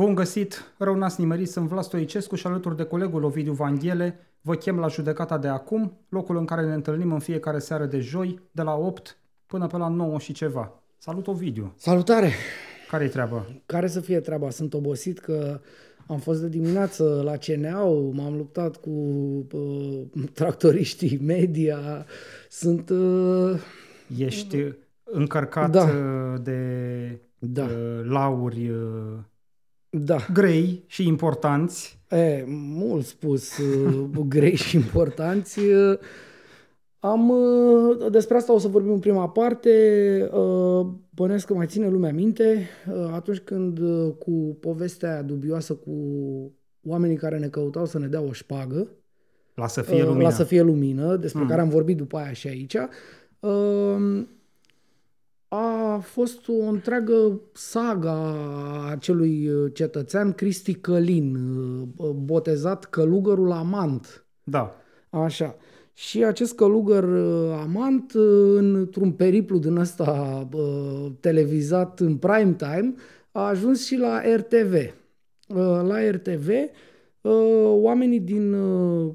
Bun găsit, rău n-ați nimerit, sunt Vlad Stoicescu și alături de colegul Ovidiu Vanghele vă chem la judecata de acum, locul în care ne întâlnim în fiecare seară de joi, de la 8 până pe la 9 și ceva. Salut Ovidiu! Salutare! Care-i treaba? Care să fie treaba? Sunt obosit că am fost de dimineață la CNAU, m-am luptat cu uh, tractoriștii media, sunt... Uh, Ești încărcat Da. uh, de Da. uh, lauri uh, da, grei și importanți. e, mult spus, uh, grei și importanți. Uh, Am, uh, despre asta o să vorbim în prima parte. Uh, Bănesc că mai ține lumea minte uh, atunci când uh, cu povestea aia dubioasă cu oamenii care ne căutau să ne dea o șpagă, La să fie Uh, lumină. La să fie lumină, despre Mm. care am vorbit după aia și aici. Uh, A fost o întreagă saga a acelui uh, cetățean Cristi Călin, uh, botezat Călugărul Amant. Da. Așa. Și acest călugăr uh, amant, uh, într-un periplu din ăsta uh, televizat în prime time, a ajuns și la RTV. Uh, La RTV, uh, oamenii din uh,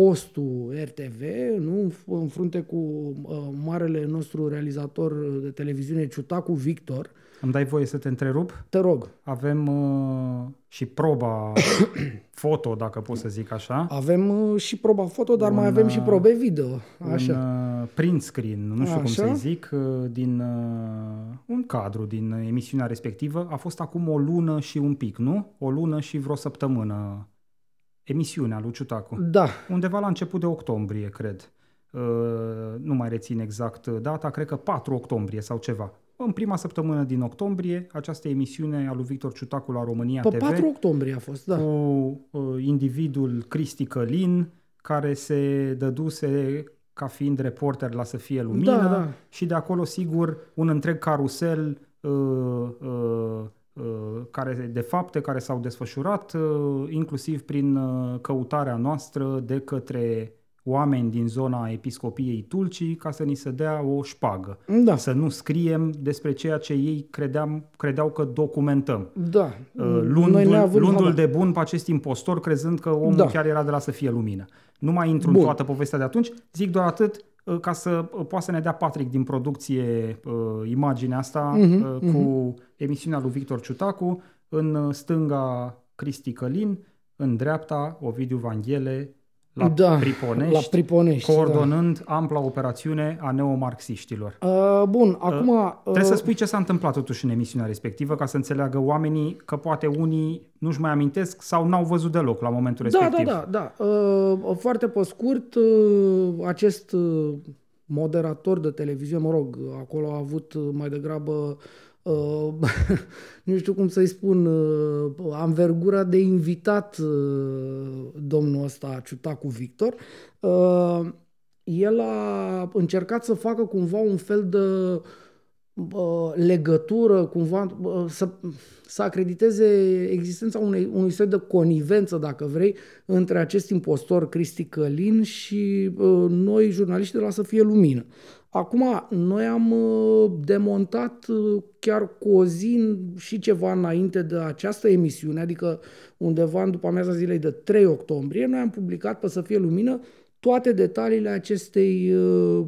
postul RTV, nu, în f- în frunte cu uh, marele nostru realizator de televiziune, Ciutacu Victor, Îmi dai voie să te întrerup? te rog, Avem uh, și proba foto, dacă pot să zic așa. avem uh, și proba foto, dar Un, mai avem și uh, probe video. Așa. Un uh, print screen, nu știu cum Așa. să zic, uh, din uh, un cadru din uh, emisiunea respectivă. A fost acum o lună și un pic, nu? O lună și vreo săptămână emisiunea lui Ciutacu. Da, Undeva la început de octombrie, cred. Uh, nu mai rețin exact data, cred că 4 octombrie sau ceva. În prima săptămână din octombrie, această emisiune a lui Victor Ciutacu la România pe TV 4 octombrie a fost, da. cu uh, individul Cristi Călin, care se dăduse ca fiind reporter la Să fie lumină Da, da. și de acolo, sigur, un întreg carusel uh, uh, uh, care, de fapte care s-au desfășurat, uh, inclusiv prin uh, căutarea noastră de către oameni din zona episcopiei Tulcii ca să ni se dea o șpagă. Da, Să nu scriem despre ceea ce ei credeam, credeau că documentăm. da. Uh, Noi luându-l, neavând luându-l habar. de bun pe acest impostor, crezând că omul Da. chiar era de la să fie lumină. Nu mai intru în Bun. toată povestea de atunci, zic doar atât uh, ca să uh, poată să ne dea Patrick din producție uh, imaginea asta Mhm, uh, cu emisiunea lui Victor Ciutacu, în uh, stânga Cristi Călin, în dreapta Ovidiu Vanghele, la da, Priponești, la Priponești. coordonând ampla operațiune a neomarxiștilor. Da. Uh, bun, acum... Uh, Trebuie să spui ce s-a întâmplat totuși în emisiunea respectivă ca să înțeleagă oamenii că poate unii nu-și mai amintesc sau n-au văzut deloc la momentul Da, respectiv. da, da, da. Uh, foarte pe scurt, uh, acest uh, moderator de televiziune, mă rog, acolo a avut uh, mai degrabă, uh, nu știu cum să-i spun, uh, anvergura de invitat uh, domnul ăsta, Ciutacu Victor. Uh, el a încercat să facă cumva un fel de uh, legătură, cumva uh, să, să acrediteze existența unei, unui set de conivență, dacă vrei, între acest impostor Cristi Călin și uh, noi, jurnaliști de la Să fie lumină. Acum, noi am uh, demontat uh, chiar cu o zi și ceva înainte de această emisiune, adică undeva în după amiaza zilei de 3 octombrie, noi am publicat pe Să fie lumină toate detaliile acestei uh,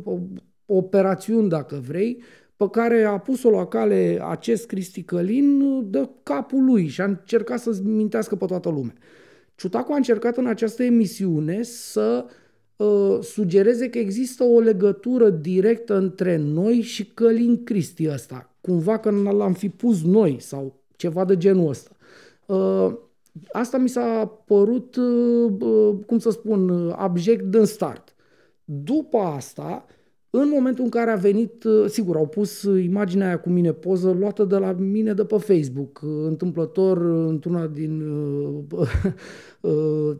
operațiuni, dacă vrei, pe care a pus-o la cale acest Cristi Călin de capul lui și a încercat să mintească pe toată lumea. Ciutacu a încercat în această emisiune să uh, sugereze că există o legătură directă între noi și Călin Cristi ăsta. Cumva că l-am fi pus noi sau ceva de genul ăsta. Uh, asta mi s-a părut, uh, uh, cum să spun, uh, abject din start. După asta, în momentul în care a venit, uh, sigur, au pus uh, imaginea aia cu mine, poză luată de la mine de pe Facebook, uh, întâmplător uh, într-una din uh, uh,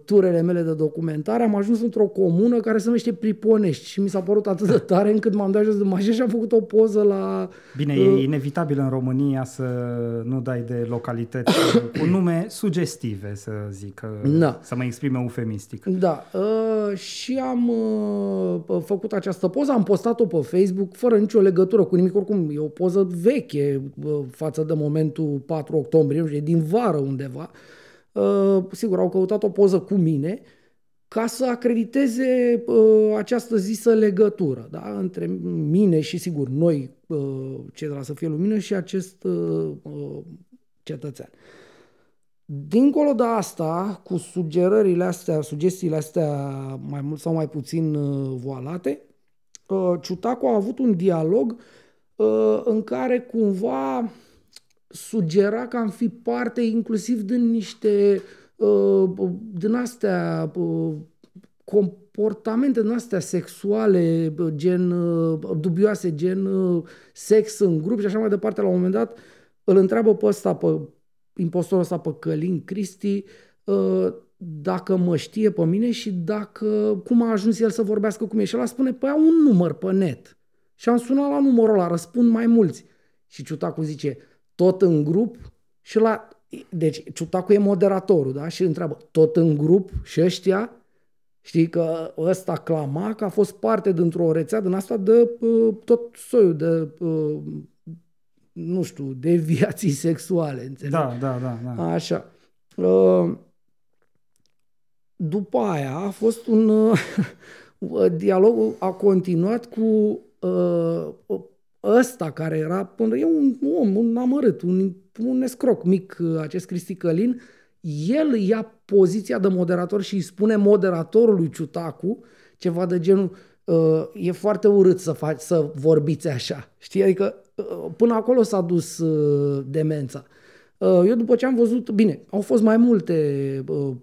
turele mele de documentare, am ajuns într-o comună care se numește Priponești și mi s-a părut atât de tare încât m-am dat jos de mașină și am făcut o poză la... Bine, Uh. e inevitabil în România să nu dai de localități cu nume sugestive, să zic, uh, Da. să mă exprime eufemistic. Da, uh, și am uh, făcut această poză, am postat postat-o pe Facebook fără nicio legătură cu nimic, oricum e o poză veche față de momentul 4 octombrie, e din vară undeva. Uh, sigur, au căutat o poză cu mine ca să acrediteze uh, această zisă legătură da? între mine și, sigur, noi, uh, cei de la Să fie lumină și acest uh, uh, cetățean. Dincolo de asta, cu sugerările astea, sugestiile astea mai mult sau mai puțin uh, voalate, uh, Ciutacu a avut un dialog uh, în care cumva sugera că am fi parte inclusiv din niște uh, din astea uh, comportamente din astea sexuale, gen uh, dubioase, gen sex în grup și așa mai departe. La un moment dat îl întreabă pe ăsta, pe impostorul ăsta, pe Călin Cristi, dacă mă știe pe mine și dacă cum a ajuns el să vorbească cu mine. Și el spune, păi au un număr pe net. Și am sunat la numărul ăla, răspund mai mulți. Și Ciutacu zice, tot în grup și la... Deci Ciutacu e moderatorul, da? Și întreabă, tot în grup și ăștia? Știi că ăsta clama că a fost parte dintr-o rețea din asta de uh, tot soiul de uh, nu știu, deviații sexuale, înțelegi? Da, da, da. da. Așa. Uh, după aia a fost un uh, dialog, a continuat cu uh, ăsta care era, până e un om, un amărât, un, un escroc mic, acest Cristi Călin, el ia poziția de moderator și îi spune moderatorului Ciutacu ceva de genul uh, e foarte urât să, faci, să vorbiți așa. Știi? Adică uh, până acolo s-a dus uh, demența. Uh, eu după ce am văzut, bine, au fost mai multe, uh,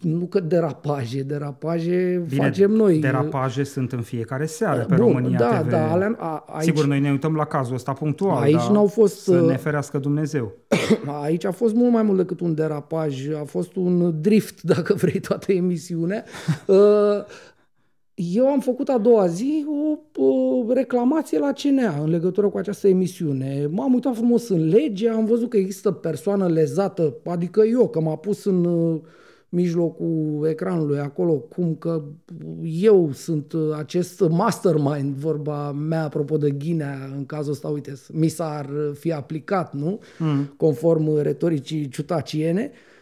nu că derapaje, derapaje bine, facem noi. Derapaje sunt în fiecare seară pe Bun, România da, TV. Da, alea, a, aici, Sigur, noi ne uităm la cazul ăsta punctual, aici da, n-au fost, să ne uh, ferească Dumnezeu. Aici a fost mult mai mult decât un derapaj, a fost un drift, dacă vrei, toată emisiunea. Eu am făcut a doua zi o, o reclamație la CNA în legătură cu această emisiune. M-am uitat frumos în lege, am văzut că există persoană lezată, adică eu, că m-a pus în uh, mijlocul ecranului acolo, cum că eu sunt uh, acest mastermind, vorba mea apropo de Ghinea, în cazul ăsta, uite, mi s-ar fi aplicat, nu? Mm. Conform retoricii ciutaciene. Uh,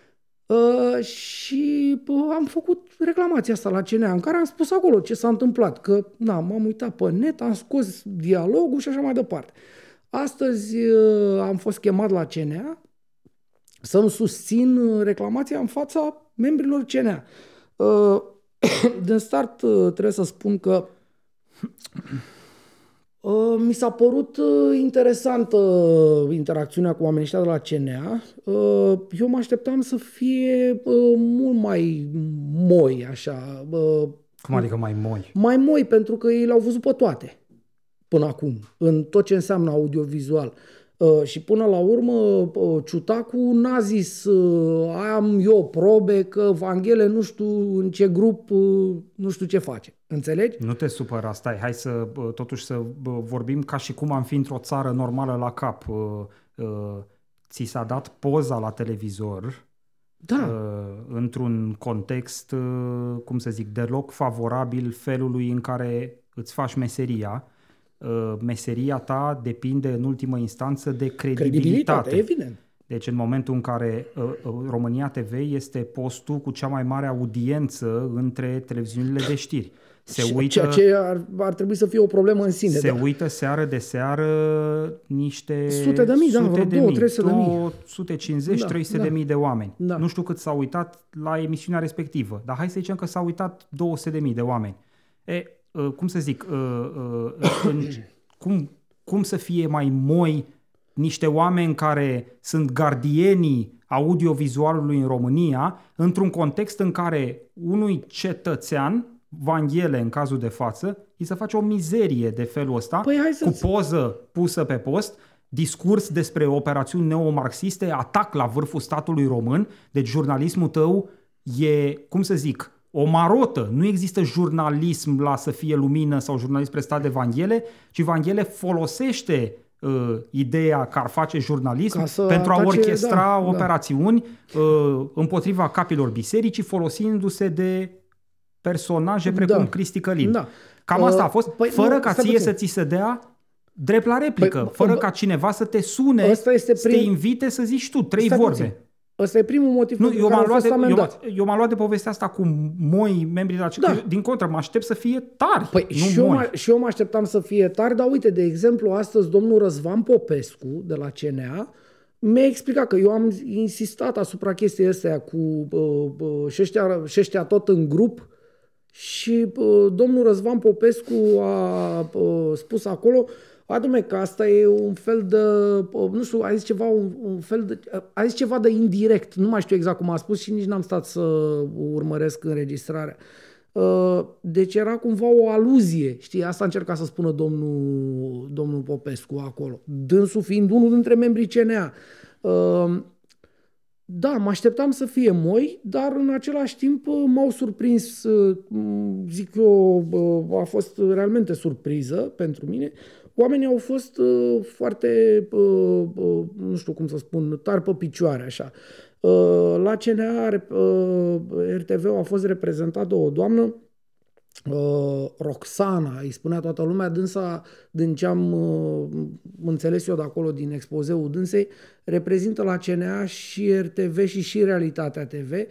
Uh, și uh, am făcut reclamația asta la CNA, în care am spus acolo ce s-a întâmplat, că na, m-am uitat pe net, am scos dialogul și așa mai departe. Astăzi uh, am fost chemat la CNA să-mi susțin reclamația în fața membrilor CNA. Uh, din start uh, trebuie să spun că Uh, mi s-a părut uh, interesantă interacțiunea cu oamenii ăștia de la CNA. Uh, eu mă așteptam să fie mult mai moi, așa. Cum adică mai moi? Mai moi, pentru că ei le-au văzut pe toate până acum, în tot ce înseamnă audiovizual. Uh, și până la urmă uh, Ciutacu n-a zis uh, am eu probe că Vanghele nu știu în ce grup, nu știu ce face. Înțelegi? Nu te supăra, stai, hai să totuși să vorbim ca și cum am fi într-o țară normală la cap. Ți s-a dat poza la televizor da. într-un context, cum să zic, deloc favorabil felului în care îți faci meseria Uh, meseria ta depinde în ultimă instanță de credibilitate. credibilitate evident. Deci în momentul în care uh, uh, România TV este postul cu cea mai mare audiență între televiziunile de știri. Se uită, ceea ce ar, ar trebui să fie o problemă în sine. Se da. uită seară de seară niște sute de mii, da, sute de mii, 300 de mii. 250, da, 300 da. de mii de oameni. Da. Nu știu cât s-au uitat la emisiunea respectivă, dar hai să zicem că s-au uitat 200 de mii de oameni. E, Uh, cum să zic, uh, uh, în, cum, cum să fie mai moi niște oameni care sunt gardienii audiovizualului în România, într-un context în care unui cetățean, Vanghele în cazul de față, îi se face o mizerie de felul ăsta, păi cu poză pusă pe post, discurs despre operațiuni neomarxiste, atac la vârful statului român, deci jurnalismul tău e, cum să zic, o marotă. Nu există jurnalism la să fie lumină sau jurnalist prestat de Vanghele, ci Vanghele folosește uh, ideea că ar face jurnalism pentru a orchestra da, da. operațiuni da. uh, împotriva capilor bisericii, folosindu-se de personaje precum da. Cristi Călin. Da. Cam asta a fost, păi, fără nu, ca ție să ți se dea drept la replică, păi, fără ca cineva să te sune, este prim... să te invite să zici tu trei vorbe. Puțin. Ăsta e primul motiv nu, eu m-am luat de, eu, eu m-am luat de povestea asta cu moi, membrii de la da. Din contră, mă aștept să fie tari, păi, nu și, eu mă, și eu mă așteptam să fie tari, dar uite, de exemplu, astăzi domnul Răzvan Popescu de la CNA mi-a explicat că eu am insistat asupra chestiei astea cu uh, uh, șeștia, șeștia tot în grup și uh, domnul Răzvan Popescu a uh, spus acolo Adume că asta e un fel de, nu știu, a zis ceva, un, un fel de, a zis ceva de indirect, nu mai știu exact cum a spus și nici n-am stat să urmăresc înregistrarea. Uh, deci era cumva o aluzie, știi, asta încerca să spună domnul, domnul Popescu acolo, dânsul fiind unul dintre membrii CNA. Uh, da, mă așteptam să fie moi, dar în același timp uh, m-au surprins, zic eu, a fost realmente surpriză pentru mine, oamenii au fost uh, foarte, uh, uh, nu știu cum să spun, tari pe picioare, așa. Uh, la CNA, uh, RTV a fost reprezentat de o doamnă, uh, Roxana, îi spunea toată lumea, dânsa, din ce am uh, înțeles eu de acolo, din expozeul dânsei, reprezintă la CNA și RTV și și Realitatea TV, Uh,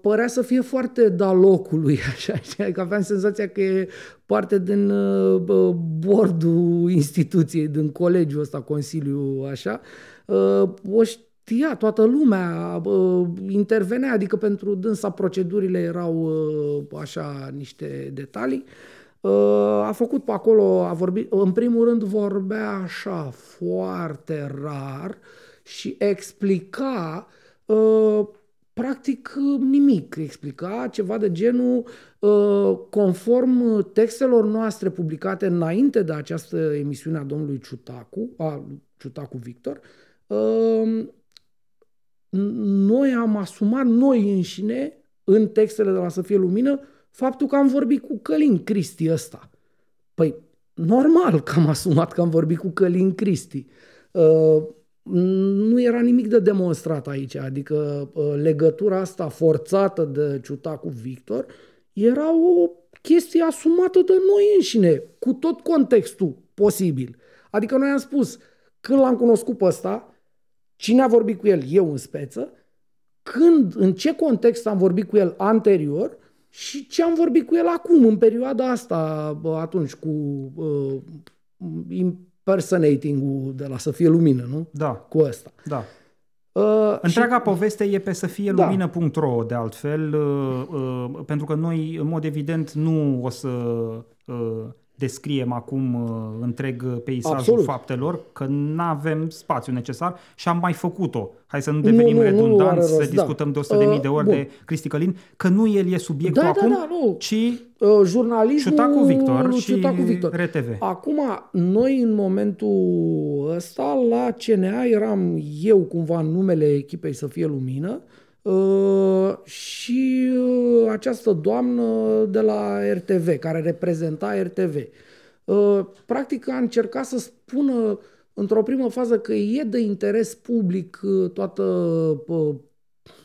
părea să fie foarte da locului, așa, că aveam senzația că e parte din uh, bordul instituției, din colegiul ăsta, consiliu, așa. Uh, o știa toată lumea, uh, intervenea, adică pentru dânsa procedurile erau uh, așa niște detalii. Uh, a făcut pe acolo, a vorbit, în primul rând vorbea așa foarte rar și explica uh, practic nimic. Explica ceva de genul uh, conform textelor noastre publicate înainte de această emisiune a domnului Ciutacu, a Ciutacu Victor, uh, noi am asumat noi înșine în textele de la Să fie lumină faptul că am vorbit cu Călin Cristi ăsta. Păi, normal că am asumat că am vorbit cu Călin Cristi. Uh, nu era nimic de demonstrat aici, adică ă, legătura asta forțată de cu Victor era o chestie asumată de noi înșine, cu tot contextul posibil. Adică noi am spus, când l-am cunoscut pe ăsta, cine a vorbit cu el, eu în speță, când, în ce context am vorbit cu el anterior și ce am vorbit cu el acum, în perioada asta, atunci, cu uh, impersonating-ul de la Să fie lumină, nu? Da. Cu ăsta. Da. Uh, Întreaga și... poveste e pe să fie da. lumină.ro de altfel, uh, uh, pentru că noi, în mod evident, nu o să uh, descriem acum uh, întreg peisajul Absolut. faptelor, că nu avem spațiu necesar și am mai făcut-o. Hai să nu devenim nu, nu, redundanți, nu să discutăm da. de 100.000 uh, de ori bun. de Cristi Călin, că nu el e subiectul da, acum, da, da, nu. ci uh, jurnalismul cu Victor și cu Victor. RTV. Acum, noi în momentul ăsta, la CNA eram eu cumva în numele echipei Să fie lumină, Uh, și uh, această doamnă de la RTV, care reprezenta RTV. Uh, practic a încercat să spună într-o primă fază că e de interes public uh, toată uh,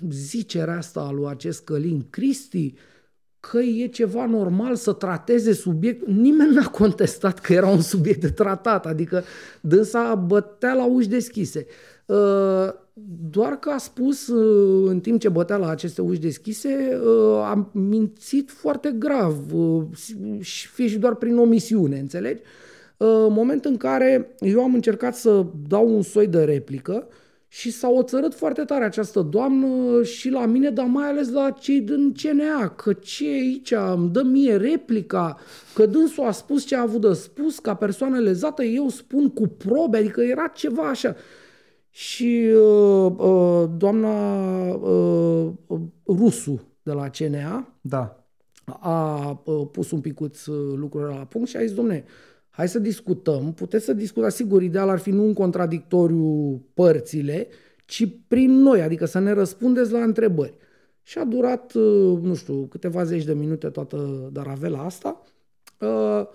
zicerea asta lui acest Călin Cristi, că e ceva normal să trateze subiect. Nimeni n-a contestat că era un subiect de tratat, adică dânsa bătea la uși deschise. Uh, doar că a spus, uh, în timp ce bătea la aceste uși deschise, uh, a mințit foarte grav, și fie și doar prin omisiune, înțelegi? Moment în care eu am încercat să dau un soi de replică și s-a oțărât foarte tare această doamnă și la mine, dar mai ales la cei din CNA, că ce aici îmi dă mie replica, că dânsul a spus ce a avut de spus, ca persoană lezată, eu spun cu probe, adică era ceva așa. Și uh, uh, doamna uh, Rusu de la CNA da. a uh, pus un picuț uh, lucrurile la punct și a zis, domne, hai să discutăm, puteți să discutați, sigur, ideal ar fi nu în contradictoriu părțile, ci prin noi, adică să ne răspundeți la întrebări. Și a durat, uh, nu știu, câteva zeci de minute toată daravela asta. Uh,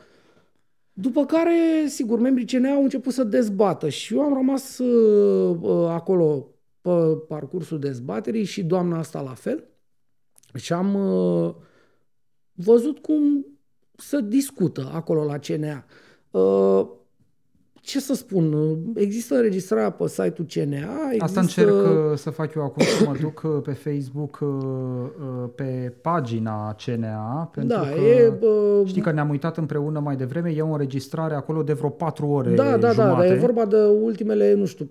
după care, sigur, membrii CNA au început să dezbată și eu am rămas uh, uh, acolo pe parcursul dezbaterii și doamna asta la fel. Și am uh, văzut cum să discută acolo la CNA. Uh, ce să spun, există înregistrarea pe site-ul CNA. Există... Asta încerc uh, să fac eu acum, să mă duc uh, pe Facebook uh, pe pagina CNA, pentru da, că e, uh, știi că ne-am uitat împreună mai devreme, e o înregistrare acolo de vreo 4 ore Da, da, jumate. da, dar e vorba de ultimele, nu știu,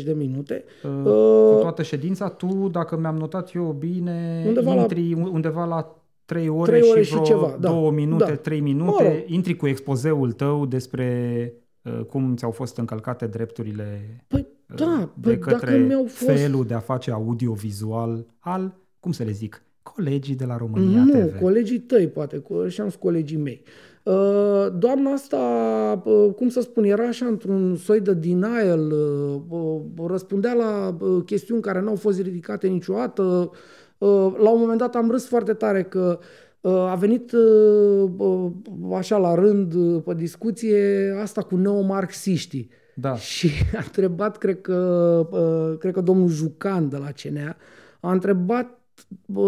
40-50 de minute. Uh, uh, cu toată ședința, tu, dacă mi-am notat eu bine, undeva intri la... undeva la 3 ore, 3 ore și, vreo și ceva, 2 da. minute, da. 3 minute, mă rog. intri cu expozeul tău despre Uh, cum ți-au fost încălcate drepturile păi, uh, da, de păi, către dacă mi-au fost... felul de a face audiovizual al, cum să le zic, colegii de la România nu, TV. colegii tăi, poate, și am colegii mei. Uh, doamna asta, cum să spun, era așa într-un soi de denial, răspundea la chestiuni care nu au fost ridicate niciodată. La un moment dat am râs foarte tare că a venit uh, așa la rând uh, pe discuție asta cu neomarxiștii. Da. Și a întrebat, cred că, uh, cred că domnul Jucan de la CNA, a întrebat,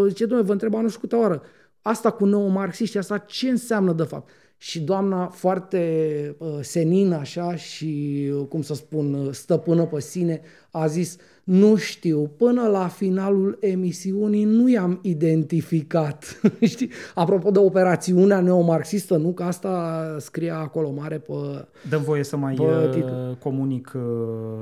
zice, domnule, vă întreba nu știu câte oară, asta cu neomarxiștii, asta ce înseamnă de fapt? Și doamna foarte uh, senină așa și, uh, cum să spun, uh, stăpână pe sine, a zis, nu știu, până la finalul emisiunii nu i-am identificat. Știi? Apropo de operațiunea neomarxistă, nu? Că asta scria acolo mare pe Dăm voie să mai uh, titlu. comunic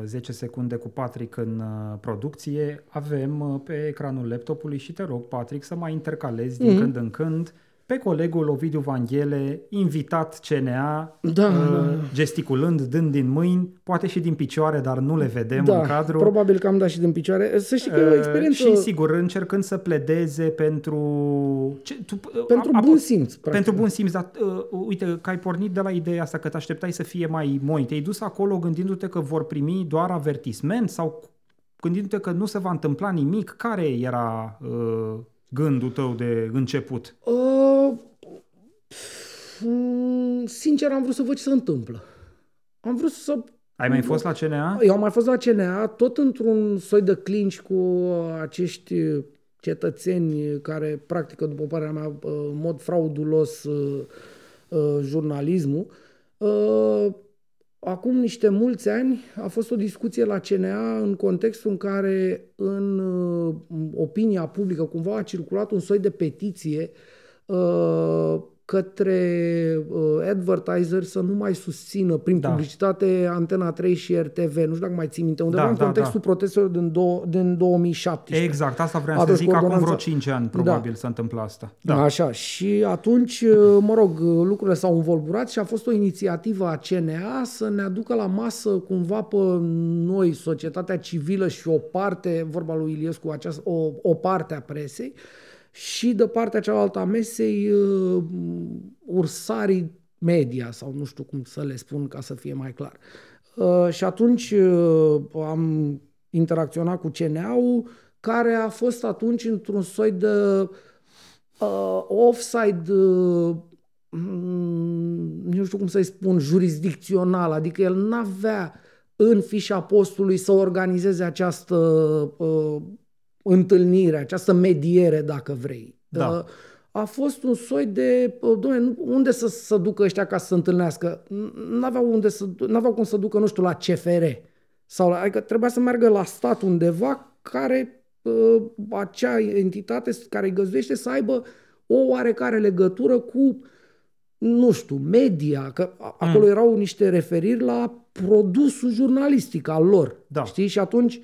10 secunde cu Patrick în producție. Avem pe ecranul laptopului și te rog, Patrick, să mai intercalezi din mm-hmm. când în când pe colegul Ovidiu Vanghele, invitat CNA, da, uh, da. gesticulând, dând din mâini, poate și din picioare, dar nu le vedem da, în cadru. probabil că am dat și din picioare. Să știi că e o uh, experiență... Și sigur, încercând să pledeze pentru... Ce, tu, uh, pentru a, bun simț, practic. Pentru bun simț, dar uh, uite că ai pornit de la ideea asta, că te așteptai să fie mai moi. Te-ai dus acolo gândindu-te că vor primi doar avertisment sau gândindu-te că nu se va întâmpla nimic? Care era... Uh, gândul tău de început? Uh, sincer, am vrut să văd ce se întâmplă. Am vrut să... Ai mai fost la CNA? Eu am mai fost la CNA, tot într-un soi de clinci cu acești cetățeni care practică, după părerea mea, în mod fraudulos uh, uh, jurnalismul. Uh, acum niște mulți ani a fost o discuție la CNA în contextul în care în uh, opinia publică cumva a circulat un soi de petiție uh, către uh, advertiser să nu mai susțină prin da. publicitate Antena 3 și RTV. Nu știu dacă mai ții minte, undeva da, în da, contextul da. protestelor din, do- din 2017. Exact, asta vreau să zic, acum vreo 5 ani probabil da. se întâmplă asta. Da. Așa, și atunci, uh, mă rog, lucrurile s-au învolburat și a fost o inițiativă a CNA să ne aducă la masă cumva pe noi, societatea civilă și o parte, vorba lui Iliescu, această, o, o parte a presei, și de partea cealaltă a mesei uh, ursarii media sau nu știu cum să le spun ca să fie mai clar. Uh, și atunci uh, am interacționat cu CNA-ul care a fost atunci într-un soi de uh, offside uh, nu știu cum să-i spun, jurisdicțional, adică el n-avea în fișa postului să organizeze această uh, întâlnire, această mediere, dacă vrei. Da. Uh, a fost un soi de, uh, doamne, unde să se ducă ăștia ca să se întâlnească? N-aveau, unde să, n-aveau cum să ducă, nu știu, la CFR. Sau la, adică trebuia să meargă la stat undeva care uh, acea entitate care îi găzduiește să aibă o oarecare legătură cu, nu știu, media, că acolo mm. erau niște referiri la produsul jurnalistic al lor. Da. Știi? Și atunci uh,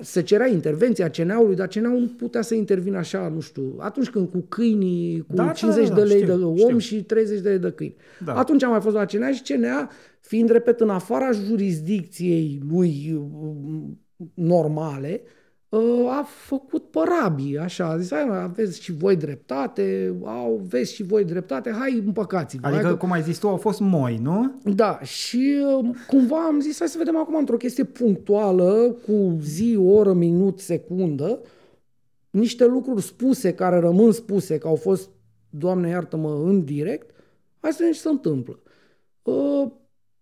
se cerea intervenția CNA-ului, dar CNA-ul nu putea să intervină așa, nu știu, atunci când cu câinii, cu da, 50 da, da, da, de lei știu, de om știu. și 30 de lei de câini. Da. Atunci am mai fost la CNA și CNA, fiind, repet, în afara jurisdicției lui normale, Ă, a făcut părabii, așa, a zis, hai, aveți și voi dreptate, au, vezi și voi dreptate, hai împăcați-vă. Adică, hai că... cum ai zis tu, au fost moi, nu? Da, și ă, cumva am zis, hai să vedem acum într-o chestie punctuală, cu zi, oră, minut, secundă, niște lucruri spuse, care rămân spuse, că au fost, Doamne iartă-mă, în direct, hai să vedem ce se întâmplă. Uh,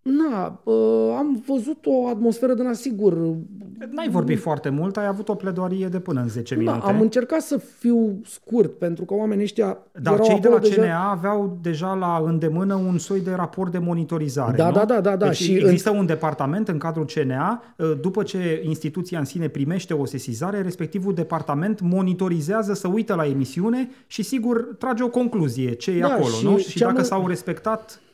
Na, uh, am văzut o atmosferă din asigur. N-ai vorbit foarte mult, ai avut o pledoarie de până în 10 Da, minute. am încercat să fiu scurt, pentru că oamenii ăștia Dar erau cei de acolo la deja... CNA aveau deja la îndemână un soi de raport de monitorizare. Da, nu? da, da, da, da. Deci Și există un departament în cadrul CNA, după ce instituția în sine primește o sesizare, respectivul departament monitorizează, să uită la emisiune și sigur trage o concluzie ce e Da, acolo, și nu? Și cea dacă mai- s-au respectat uh,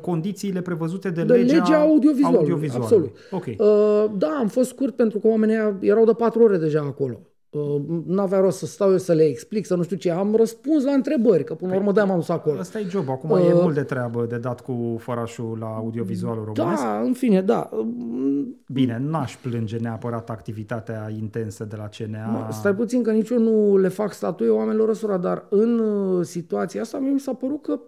condițiile prevăzute de, de legea, legea audiovizualului, audiovizualului. absolut. Ok. Uh, da, am fost scurt pentru că oamenii ăia erau de patru ore deja acolo. Uh, n-avea rost să stau eu să le explic, să nu știu ce. Am răspuns la întrebări, că până la urmă de-am am dus acolo. Ăsta e job. Acum e Uh, mult de treabă de dat cu fărașul la audiovizualul românesc. Da, în fine, da. Uh, Bine, n-aș plânge neapărat activitatea intensă de la CNA. Mă, Stai puțin că nici eu nu le fac statuie oamenilor ăstora, dar în uh, situația asta mie mi s-a părut că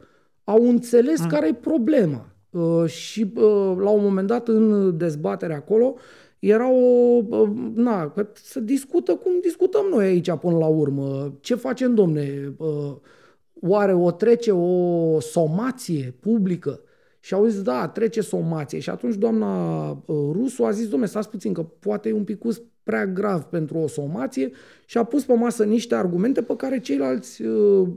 au înțeles mm. care e problema. Uh, și uh, la un moment dat în dezbatere acolo era o, uh, na, că să discută cum discutăm noi aici până la urmă. Ce facem, domne? Uh, oare o trece o somație publică? Și au zis, da, trece somație. Și atunci doamna uh, Rusu a zis, domne, stați puțin, că poate e un picus prea grav pentru o somație și a pus pe masă niște argumente pe care ceilalți uh,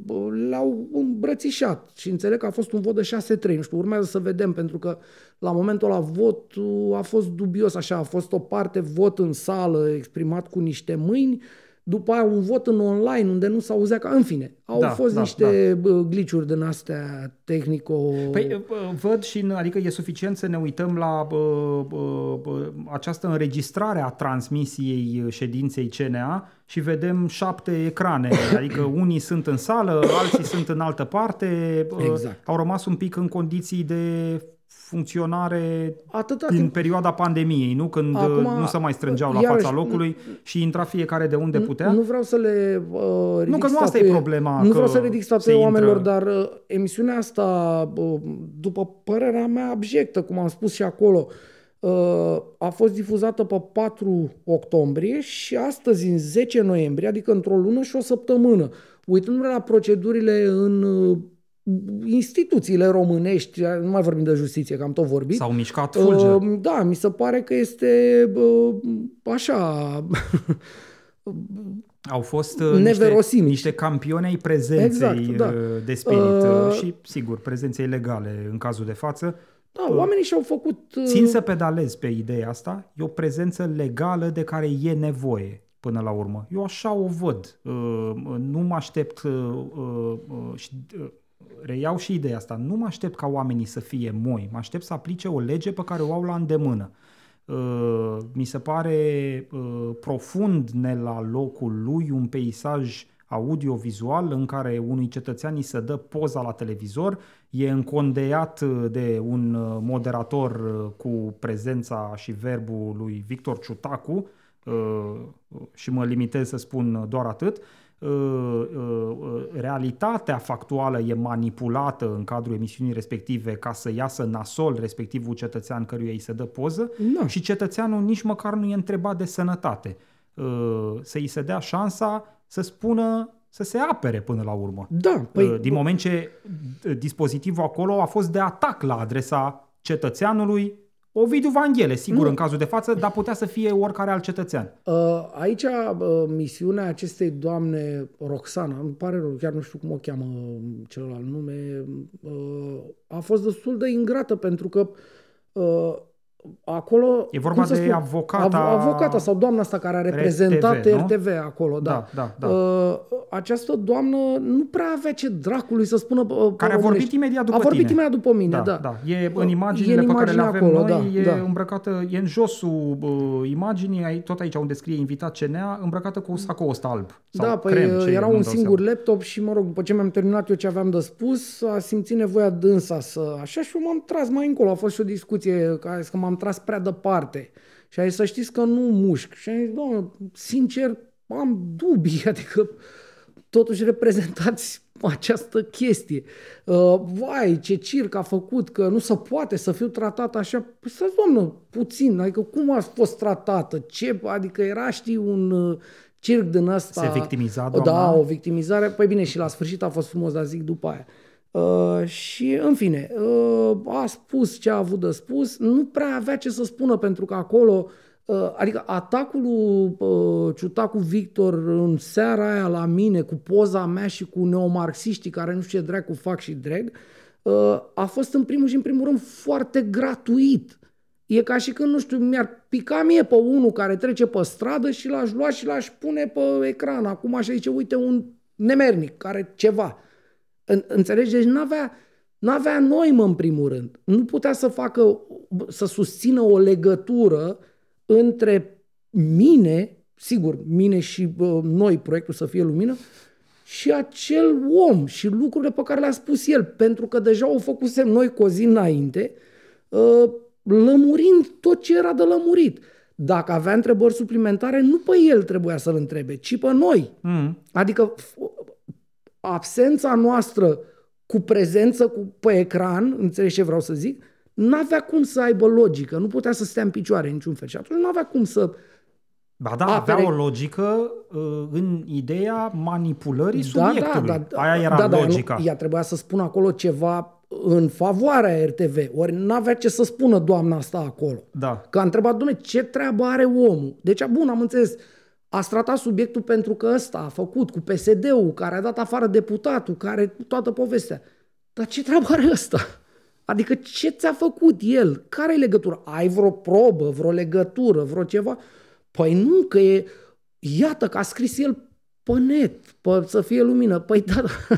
le-au îmbrățișat. Și înțeleg că a fost un vot de 6-3. Nu știu, urmează să vedem, pentru că la momentul ăla votul a fost dubios, așa, a fost o parte vot în sală exprimat cu niște mâini, după aia un vot în online unde nu s-auzea ca... În fine, au Da, fost da, niște da. gliciuri din astea tehnico... Păi uh, văd și, în- adică e suficient să ne uităm la uh, uh, uh, această înregistrare a transmisiei ședinței CNA și vedem șapte ecrane, adică unii sunt în sală, alții sunt în altă parte, uh, Exact. au rămas un pic în condiții de funcționare Atâta din timp perioada pandemiei, nu? Când uh, Acum, nu se mai strângeau la iarăși, fața locului și intra fiecare de unde putea. Nu vreau să le uh, ridic Nu, că nu asta e statuie- problema, Nu că vreau să ridic se statuie intră- oamenilor, dar uh, emisiunea asta, uh, după părerea mea abjectă, cum am spus și acolo, uh, a fost difuzată pe 4 octombrie și astăzi, în 10 noiembrie, adică într-o lună și o săptămână. Uitându-ne la procedurile în uh, instituțiile românești, nu mai vorbim de justiție, că am tot vorbit, S-au mișcat fulger. Uh, da, mi se pare că este uh, așa Au fost uh, Neverosimil. niște, niște campioni ai prezenței Exact, da. uh, de spirit Uh, uh, și, sigur, prezenței legale în cazul de față. Da, oamenii și-au făcut... uh, Țin să pedalez pe ideea asta. E o prezență legală de care e nevoie până la urmă. Eu așa o văd. Uh, Nu mă aștept uh, uh, uh, și uh, reiau și ideea asta. Nu mă aștept ca oamenii să fie moi. Mă aștept să aplice o lege pe care o au la îndemână. Uh, Mi se pare uh, profund ne la locul lui un peisaj audio-vizual în care unui cetățean îi se dă poza la televizor, e încondeiat uh, de un uh, moderator uh, cu prezența și verbul lui Victor Ciutacu uh, și mă limitez să spun doar atât, uh, uh, uh, realitatea factuală e manipulată în cadrul emisiunii respective ca să iasă nasol respectivul cetățean căruia îi se dă poză Da. și cetățeanul nici măcar nu e întrebat de sănătate. Uh, Să îi se dea șansa să spună, să se apere până la urmă. Da, păi, Uh, Din moment ce uh, dispozitivul acolo a fost de atac la adresa cetățeanului Ovidiu Vanghele, sigur, Nu. în cazul de față, dar putea să fie oricare alt cetățean. Uh, Aici uh, misiunea acestei doamne Roxana, îmi pare rău, chiar nu știu cum o cheamă celălalt nume, uh, a fost destul de ingrată pentru că uh, acolo... E vorba cum să de spun, avocata- av- avocata sau doamna asta care a reprezentat RTV, nu? RTV acolo, da. Da, da, da. Uh, această doamnă nu prea avea ce dracului să spună uh, pe Care a vorbit românești. imediat după A vorbit tine. imediat după mine, da. da. E în E imaginile în pe care le imaginea avem acolo, noi, da, e da. îmbrăcată, e în josul uh, imaginii, ai- tot aici unde scrie invitat CNA, îmbrăcată cu sacou ăsta alb. Sau Da, păi crem, ce e, era nu-mi un dau singur seama. laptop și, mă rog, după ce mi-am terminat eu ce aveam de spus, a simțit nevoia dânsa să... Așa și eu m-am tras mai încolo. A fost și o discuție care a zis că m-am tras prea departe. Și a zis să știți că nu mușc. Și am zis, doamne, sincer, am dubii, adică totuși reprezentați această chestie. Uh, vai, ce circ a făcut, că nu se poate să fiu tratat așa. Păi să doamnă, puțin, adică cum a fost tratată? Ce, adică era, știi, un uh, circ din ăsta. Se victimiza doamna? Da, o victimizare. Păi bine, și la sfârșit a fost frumos, dar zic după aia. Uh, și, în fine, uh, a spus ce a avut de spus, nu prea avea ce să spună, pentru că acolo, uh, adică atacul lui uh, Ciutacu Victor în seara aia la mine, cu poza mea și cu neomarxiștii care nu știu ce dracu fac și drag, uh, a fost în primul și în primul rând foarte gratuit. E ca și când, nu știu, mi-ar pica mie pe unul care trece pe stradă și l-aș lua și l-aș pune pe ecran. Acum așa zice, uite, un nemernic care ceva. Înțelegi? Deci n-avea, n-avea noimă în primul rând. Nu putea să facă, să susțină o legătură între mine, sigur, mine și uh, noi, proiectul Să fie lumină, și acel om și lucrurile pe care le-a spus el, pentru că deja o făcusem noi cu o zi înainte, uh, lămurind tot ce era de lămurit. Dacă avea întrebări suplimentare, nu pe el trebuia să-l întrebe, ci pe noi. Mm. Adică absența noastră cu prezență cu, pe ecran, înțelegi ce vreau să zic, n-avea cum să aibă logică, nu putea să stea în picioare în niciun fel. Și atunci nu avea cum să Ba da, apere... avea o logică uh, în ideea manipulării da, da subiectului. Da, da, Aia era da, logica. Da, ea trebuia să spună acolo ceva în favoarea RTV. Ori n-avea ce să spună doamna asta acolo. Da. Că a întrebat, domne, ce treabă are omul? Deci, bun, am înțeles. A tratat subiectul pentru că ăsta a făcut cu PSD-ul, care a dat afară deputatul, care toată povestea. Dar ce treabă are ăsta? Adică ce ți-a făcut el? Care e legătura? Ai vreo probă, vreo legătură, vreo ceva? Păi nu, că e... Iată că a scris el pe net, pe, să fie lumină. Păi da, da.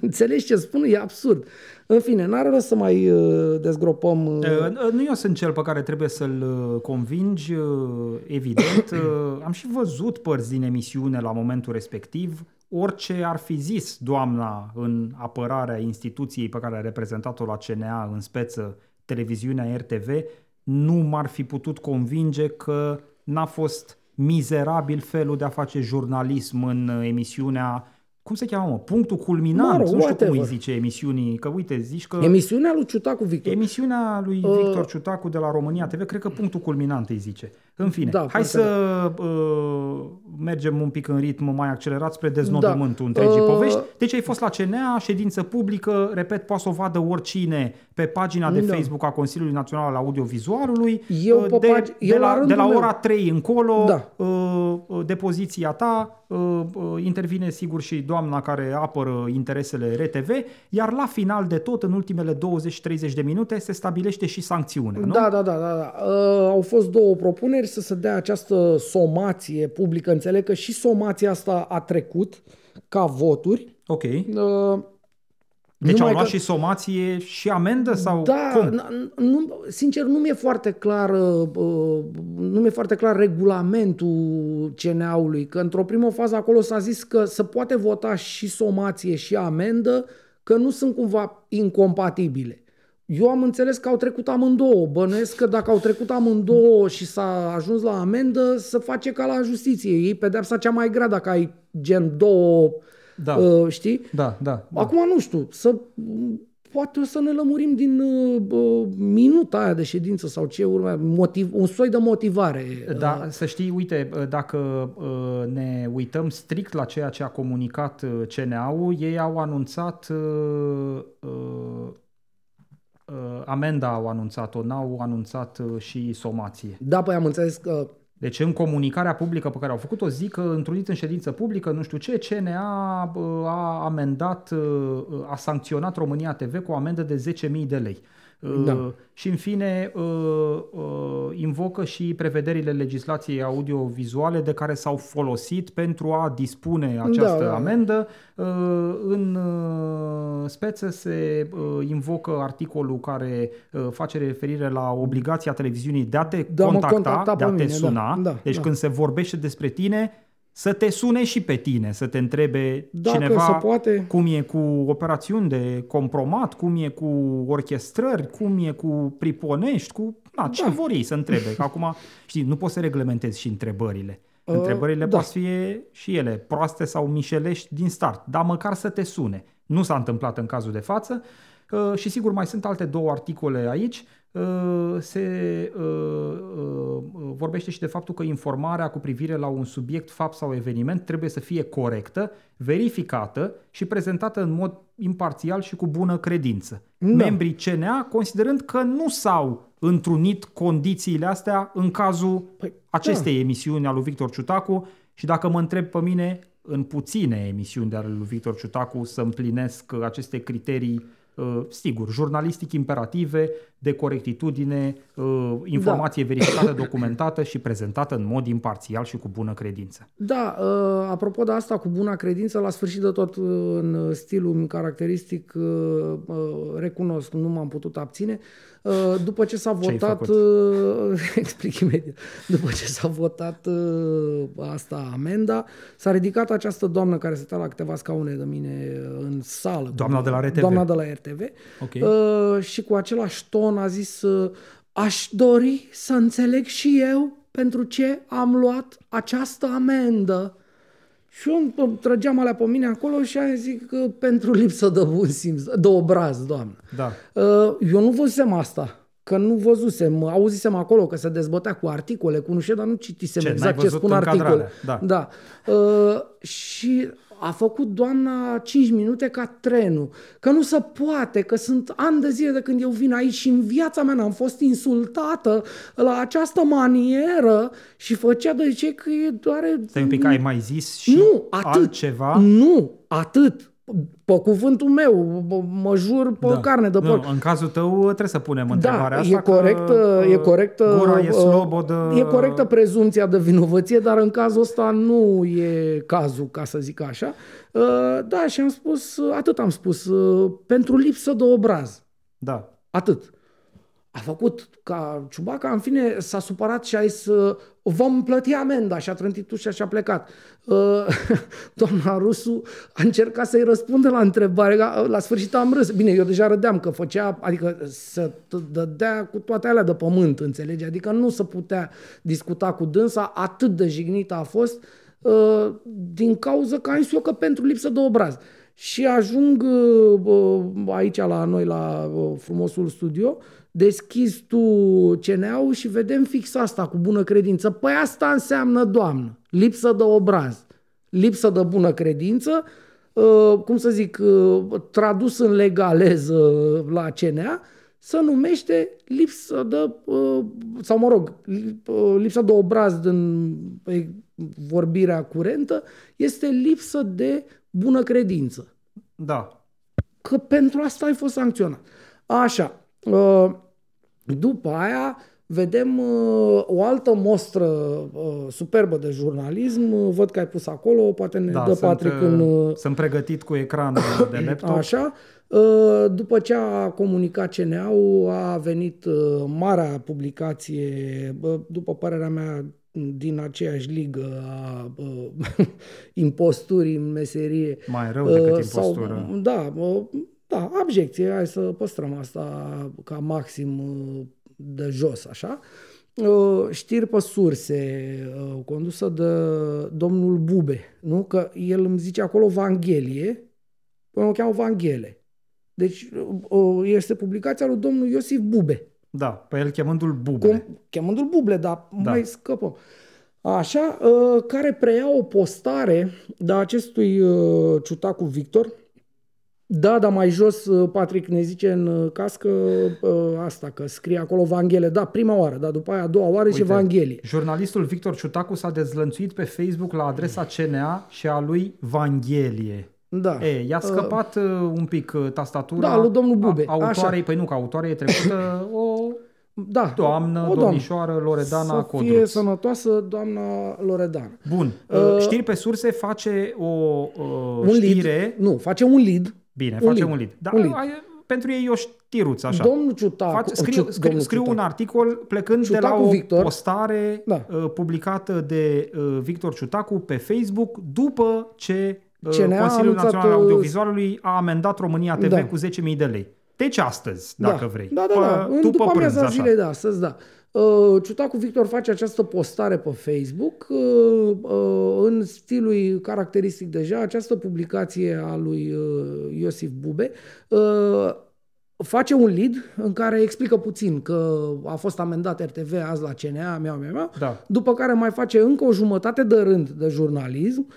Înțelegi ce spun? E absurd. În fine, n-are rost să mai uh, dezgropăm. Uh... Nu eu sunt cel pe care trebuie să-l uh, convingi, evident. Am și văzut părți din emisiune la momentul respectiv. Orice ar fi zis doamna în apărarea instituției pe care a reprezentat-o la CNA, în speță televiziunea RTV, nu m-ar fi putut convinge că n-a fost mizerabil felul de a face jurnalism în emisiunea cum se cheamă, mă? Punctul culminant, mă rog, nu știu whatever. cum îi zice emisiunii, că uite, zici că... Emisiunea lui Ciutacu Victor. Emisiunea lui uh... Victor Ciutacu de la România TV, cred că punctul culminant îi zice. În fine, da, hai să uh, mergem un pic în ritm mai accelerat spre deznodământul da. întregii uh... povești. Deci ai fost la CNA, ședință publică, repet, poate să o vadă oricine pe pagina de da. Facebook a Consiliului Național al Audiovizualului. Eu uh, de, pag... de, la, de la ora 3 încolo, da. uh, uh de poziția ta, uh, uh, intervine sigur și doamna care apără interesele RTV, iar la final de tot, în ultimele 20-30 de minute, se stabilește și sancțiune. Nu? Da, da, da. da, da. Uh, au fost două propuneri să se dea această somație publică. Înțeleg că și somația asta a trecut ca voturi. Ok. Uh, deci Numai au luat că... și somație și amendă sau da, cum? Nu, sincer, nu mi-e foarte clar uh, nu mi-e foarte clar regulamentul CNA-ului, că într-o primă fază acolo s-a zis că se poate vota și somație și amendă, că nu sunt cumva incompatibile. Eu am înțeles că au trecut amândouă. Bănuiesc că dacă au trecut amândouă și s-a ajuns la amendă, să face ca la justiție. Ei pedepsa cea mai grea dacă ai gen două da. Uh, știi? Da, da, da. Acum nu știu, să poate o să ne lămurim din uh, minuta aia de ședință sau ce urmează, motiv, un soi de motivare. Da, uh. să știi, uite, uh, dacă uh, ne uităm strict la ceea ce a comunicat uh, CNA-ul, ei au anunțat uh, uh, amenda au anunțat-o, n-au anunțat și somație. Da, păi am înțeles că deci în comunicarea publică pe care au făcut-o zic că întrunit în ședință publică, nu știu ce, CNA a amendat, a sancționat România TV cu o amendă de 10.000 de lei. Da. Uh, și în fine uh, uh, invocă și prevederile legislației audiovizuale de care s-au folosit pentru a dispune această da, da. amendă. În speță se invocă articolul care face referire la obligația televiziunii de a te da, contacta, contacta de a te mine, da. suna. Da, da, deci da. când se vorbește despre tine, să te sune și pe tine, să te întrebe Dacă cineva se poate. cum e cu operațiuni de compromat, cum e cu orchestrări, cum e cu priponești, cu na, ce da. vor ei să întrebe. Că acum, știi, nu poți să reglementezi și întrebările. Uh, întrebările da. pot fi și ele proaste sau mișelești din start, dar măcar să te sune. Nu s-a întâmplat în cazul de față uh, și sigur mai sunt alte două articole aici uh, se uh, uh, vorbește și de faptul că informarea cu privire la un subiect, fapt sau eveniment trebuie să fie corectă, verificată și prezentată în mod imparțial și cu bună credință. Da. Membrii CNA considerând că nu s-au întrunit condițiile astea în cazul păi, acestei da. emisiuni a lui Victor Ciutacu și dacă mă întreb pe mine, în puține emisiuni de ale lui Victor Ciutacu să împlinesc aceste criterii Uh, sigur, jurnalistic imperative, de corectitudine, uh, informație da. verificată, documentată și prezentată în mod imparțial și cu bună credință. Da, uh, apropo de asta cu bună credință, la sfârșit de tot în stilul caracteristic, recunosc, nu m-am putut abține, după ce s-a votat, explic imediat, după ce s-a votat asta amenda, s-a ridicat această doamnă care stătea la câteva scaune de mine în sală. Doamna de la RTV. Doamna de la RTV. Okay. Uh, și cu același ton a zis uh, aș dori să înțeleg și eu pentru ce am luat această amendă. Și eu trăgeam alea pe mine acolo și am zis că pentru lipsă de bun simț, de obraz, doamnă. Da. Uh, eu nu văzusem asta că nu văzusem, auzisem acolo că se dezbătea cu articole, cu nu știu, dar nu citisem ce, exact ce spun articole. Da. da. Uh, și a făcut doamna 5 minute ca trenul. Că nu se poate, că sunt ani de zile de când eu vin aici și în viața mea am fost insultată la această manieră și făcea de ce că e doar... Stai un pic, ai mai zis și nu, atât, altceva? Nu, atât pe cuvântul meu, mă jur pe da. carne de porc. Nu, în cazul tău trebuie să punem da, întrebarea da, asta. E corectă, e corectă, gura e slobodă. E corectă prezumția de vinovăție, dar în cazul ăsta nu e cazul, ca să zic așa. Uh, da, și am spus, atât am spus, uh, pentru lipsă de obraz. Da. Atât a făcut ca Ciubaca, în fine, s-a supărat și a zis vom plăti amenda și a trântit ușa și a plecat. Uh, doamna Rusu a încercat să-i răspundă la întrebare, la sfârșit am râs. Bine, eu deja râdeam că făcea, adică să dădea cu toate alea de pământ, înțelegi? Adică nu se putea discuta cu dânsa, atât de jignită a fost, uh, din cauza că am zis eu că pentru lipsă de obraz. Și ajung uh, aici la noi, la frumosul studio, deschizi tu CNA-ul și vedem fix asta cu bună credință. Păi asta înseamnă, doamnă, lipsă de obraz, lipsă de bună credință, uh, cum să zic, uh, tradus în legaleză la CNA, să numește lipsă de, uh, sau mă rog, lipsa de obraz din vorbirea curentă este lipsă de bună credință. Da. Că pentru asta ai fost sancționat. Așa, Uh, după aia vedem uh, o altă mostră uh, superbă de jurnalism. Văd că ai pus acolo, poate ne da, dă sunt, Patrick în... Sunt pregătit cu ecranul de laptop. Așa. După ce a comunicat CNA-ul, a venit marea publicație, după părerea mea, din aceeași ligă a imposturii în meserie. Mai rău decât impostură. Sau, da, da, abjecție, hai să păstrăm asta ca maxim uh, de jos, așa. Uh, știri pe surse, uh, condusă de domnul Bube, nu? Că el îmi zice acolo Vanghelie, până o cheamă Vanghele. Deci este publicația lui domnul Iosif Bube. Da, pe el chemându-l Buble. Cum, chemându-l Buble, dar da. mai scăpăm. Așa, care preia o postare de acestui ciutacu Victor, da, dar mai jos uh, Patrick ne zice în uh, cască uh, asta, că scrie acolo Vanghele. Da, prima oară, dar după aia a doua oară Uite, și Vanghelie. Jurnalistul Victor Ciutacu s-a dezlănțuit pe Facebook la adresa CNA și a lui Vanghelie. Da. E, i-a scăpat uh, un pic tastatura. Da, lui domnul Bube. A, autoarei, păi nu, că autoarea e trecută o da, doamnă, o doamnă. domnișoară Loredana Să Codruț. fie sănătoasă doamna Loredana. Bun. Uh, Știri pe surse face o uh, un știre... Lead. Nu, face un lead Bine, un facem lead. un lead. Dar un lead. pentru ei e o știruță așa. Domnul Ciutacu... Faci, scriu, scriu, domnul scriu Ciutacu. un articol plecând Ciutacu de la o Victor, postare da. uh, publicată de uh, Victor Ciutacu pe Facebook după ce uh, Consiliul Național al uh, Audiovizualului a amendat România TV da. cu 10.000 de lei. Deci astăzi, da. dacă vrei. Da, da, da. În după amiaza zilei de astăzi, da. Uh, Ciutacu Victor face această postare pe Facebook uh, uh, în stilul caracteristic deja, această publicație a lui Iosif Bube face un lead în care explică puțin că a fost amendat RTV azi la CNA, mea, mea, mea, Da. după care mai face încă o jumătate de rând de jurnalism, uh,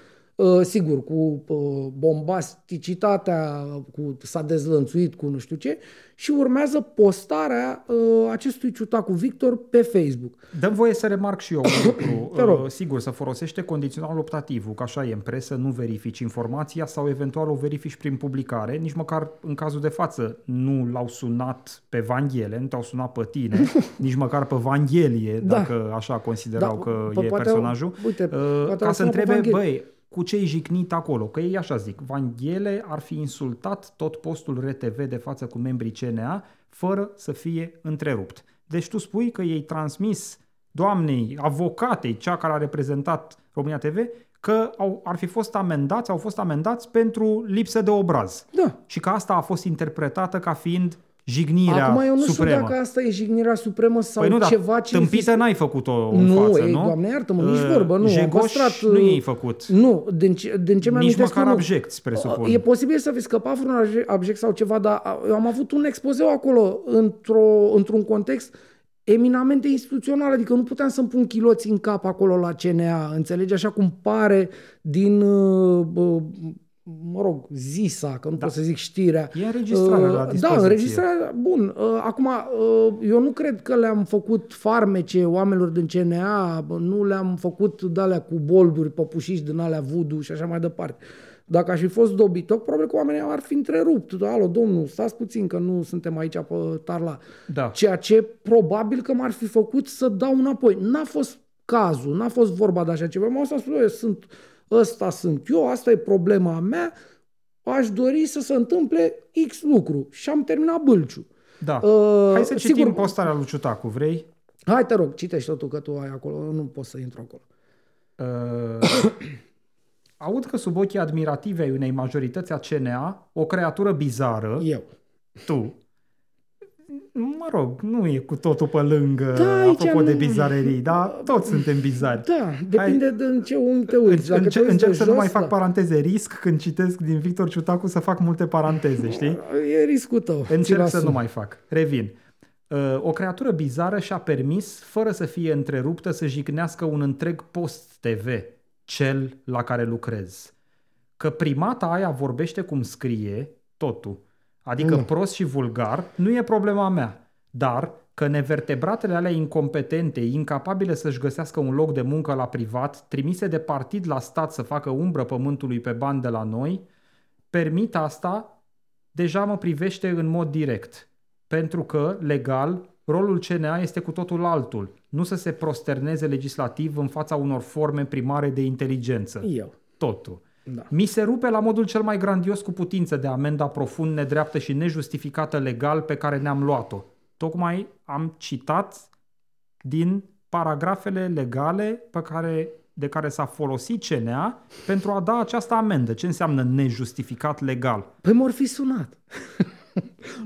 sigur, cu uh, bombasticitatea, cu s-a dezlănțuit cu nu știu ce, și urmează postarea uh, acestui ciutacu Victor pe Facebook. Dăm voie să remarc și eu un lucru. Te rog. Uh, Sigur, să folosește condițional optativul, că așa e în presă, nu verifici informația sau eventual o verifici prin publicare. Nici măcar în cazul de față nu l-au sunat pe Vanghele, nu te-au sunat pe tine, nici măcar pe Vanghelie, Da. dacă așa considerau Da, că po- e poate- personajul. uite, Uh, poate ca l-au să sunat pe întrebe, Vanghele. băi, cu ce e jignit acolo? Că ei așa zic, Vanghele ar fi insultat tot postul RTV de față cu membrii CNA fără să fie întrerupt. Deci tu spui că ei transmis doamnei, avocatei, cea care a reprezentat România TV, că au, ar fi fost amendați, au fost amendați pentru lipsă de obraz. Da. Și că asta a fost interpretată ca fiind jignirea Acum eu nu supremă. știu dacă asta e jignirea supremă sau Păi nu, dar ceva ce... tâmpită n-ai făcut-o în Nu, față, ei, nu? Doamne iartă-mă, nici Uh, vorbă, nu, am Jegoș păstrat, nu uh, i-ai făcut. Nu, din ce, din ce mi-am Nici amintesc măcar eu, nu. abject, presupun. E posibil să fi scăpat vreun abje- abject sau ceva, dar eu am avut un expozeu acolo într-o, într-un context eminamente instituțional, adică nu puteam să-mi pun chiloți în cap acolo la CNA, înțelegi, așa cum pare din, uh, uh, mă rog, zisa, că nu pot să zic știrea. E înregistrarea la Uh, dispoziție. Da, înregistrarea, bun. Uh, Acum, uh, eu nu cred că le-am făcut farmece oamenilor din CNA, bă, nu le-am făcut de-alea cu bolduri, păpușiși din alea voodoo și așa mai departe. Dacă aș fi fost dobitoc, probabil că oamenii ar fi întrerupt. Alo, domnul, stați puțin că nu suntem aici pe tarla. Da. Ceea ce probabil că m-ar fi făcut să dau înapoi. N-a fost cazul, n-a fost vorba de așa ceva. M-au spus, "Băi, sunt, ăsta sunt eu, asta e problema mea, aș dori să se întâmple X lucru. Și am terminat bâlciu. Da. Uh, Hai să citim sigur- postarea lui Ciutacu, vrei? Hai, te rog, citește tu că tu ai acolo, nu pot să intru acolo. Uh, aud că sub ochii admirative ai unei majorități a CNA, o creatură bizară, Eu. tu, mă rog, nu e cu totul pe lângă, Da, aici apropo de nu- bizarerii, dar toți suntem bizari. Da, depinde de în ce unghi te uiți. Dacă Înce- te uiți încerc de să jos, nu mai fac da. paranteze. Risc când citesc din Victor Ciutacu să fac multe paranteze, știi? E riscul tău. ți-l Încerc să asumi. nu mai fac. Revin. Uh, O creatură bizară și-a permis, fără să fie întreruptă, să jignească un întreg post TV, cel la care lucrez. Că primata aia vorbește cum scrie, totul, adică Nu. prost și vulgar, nu e problema mea. Dar că nevertebratele alea incompetente, incapabile să-și găsească un loc de muncă la privat, trimise de partid la stat să facă umbră pământului pe bani de la noi, permit asta, deja mă privește în mod direct. Pentru că, legal, rolul CNA este cu totul altul. Nu să se prosterneze legislativ în fața unor forme primare de inteligență. Eu. Totul. Da. Mi se rupe la modul cel mai grandios cu putință de amenda profund nedreaptă și nejustificată legal pe care ne-am luat-o. Tocmai am citat din paragrafele legale pe care, de care s-a folosit CNA pentru a da această amendă. Ce înseamnă nejustificat legal? Păi m-or fi sunat.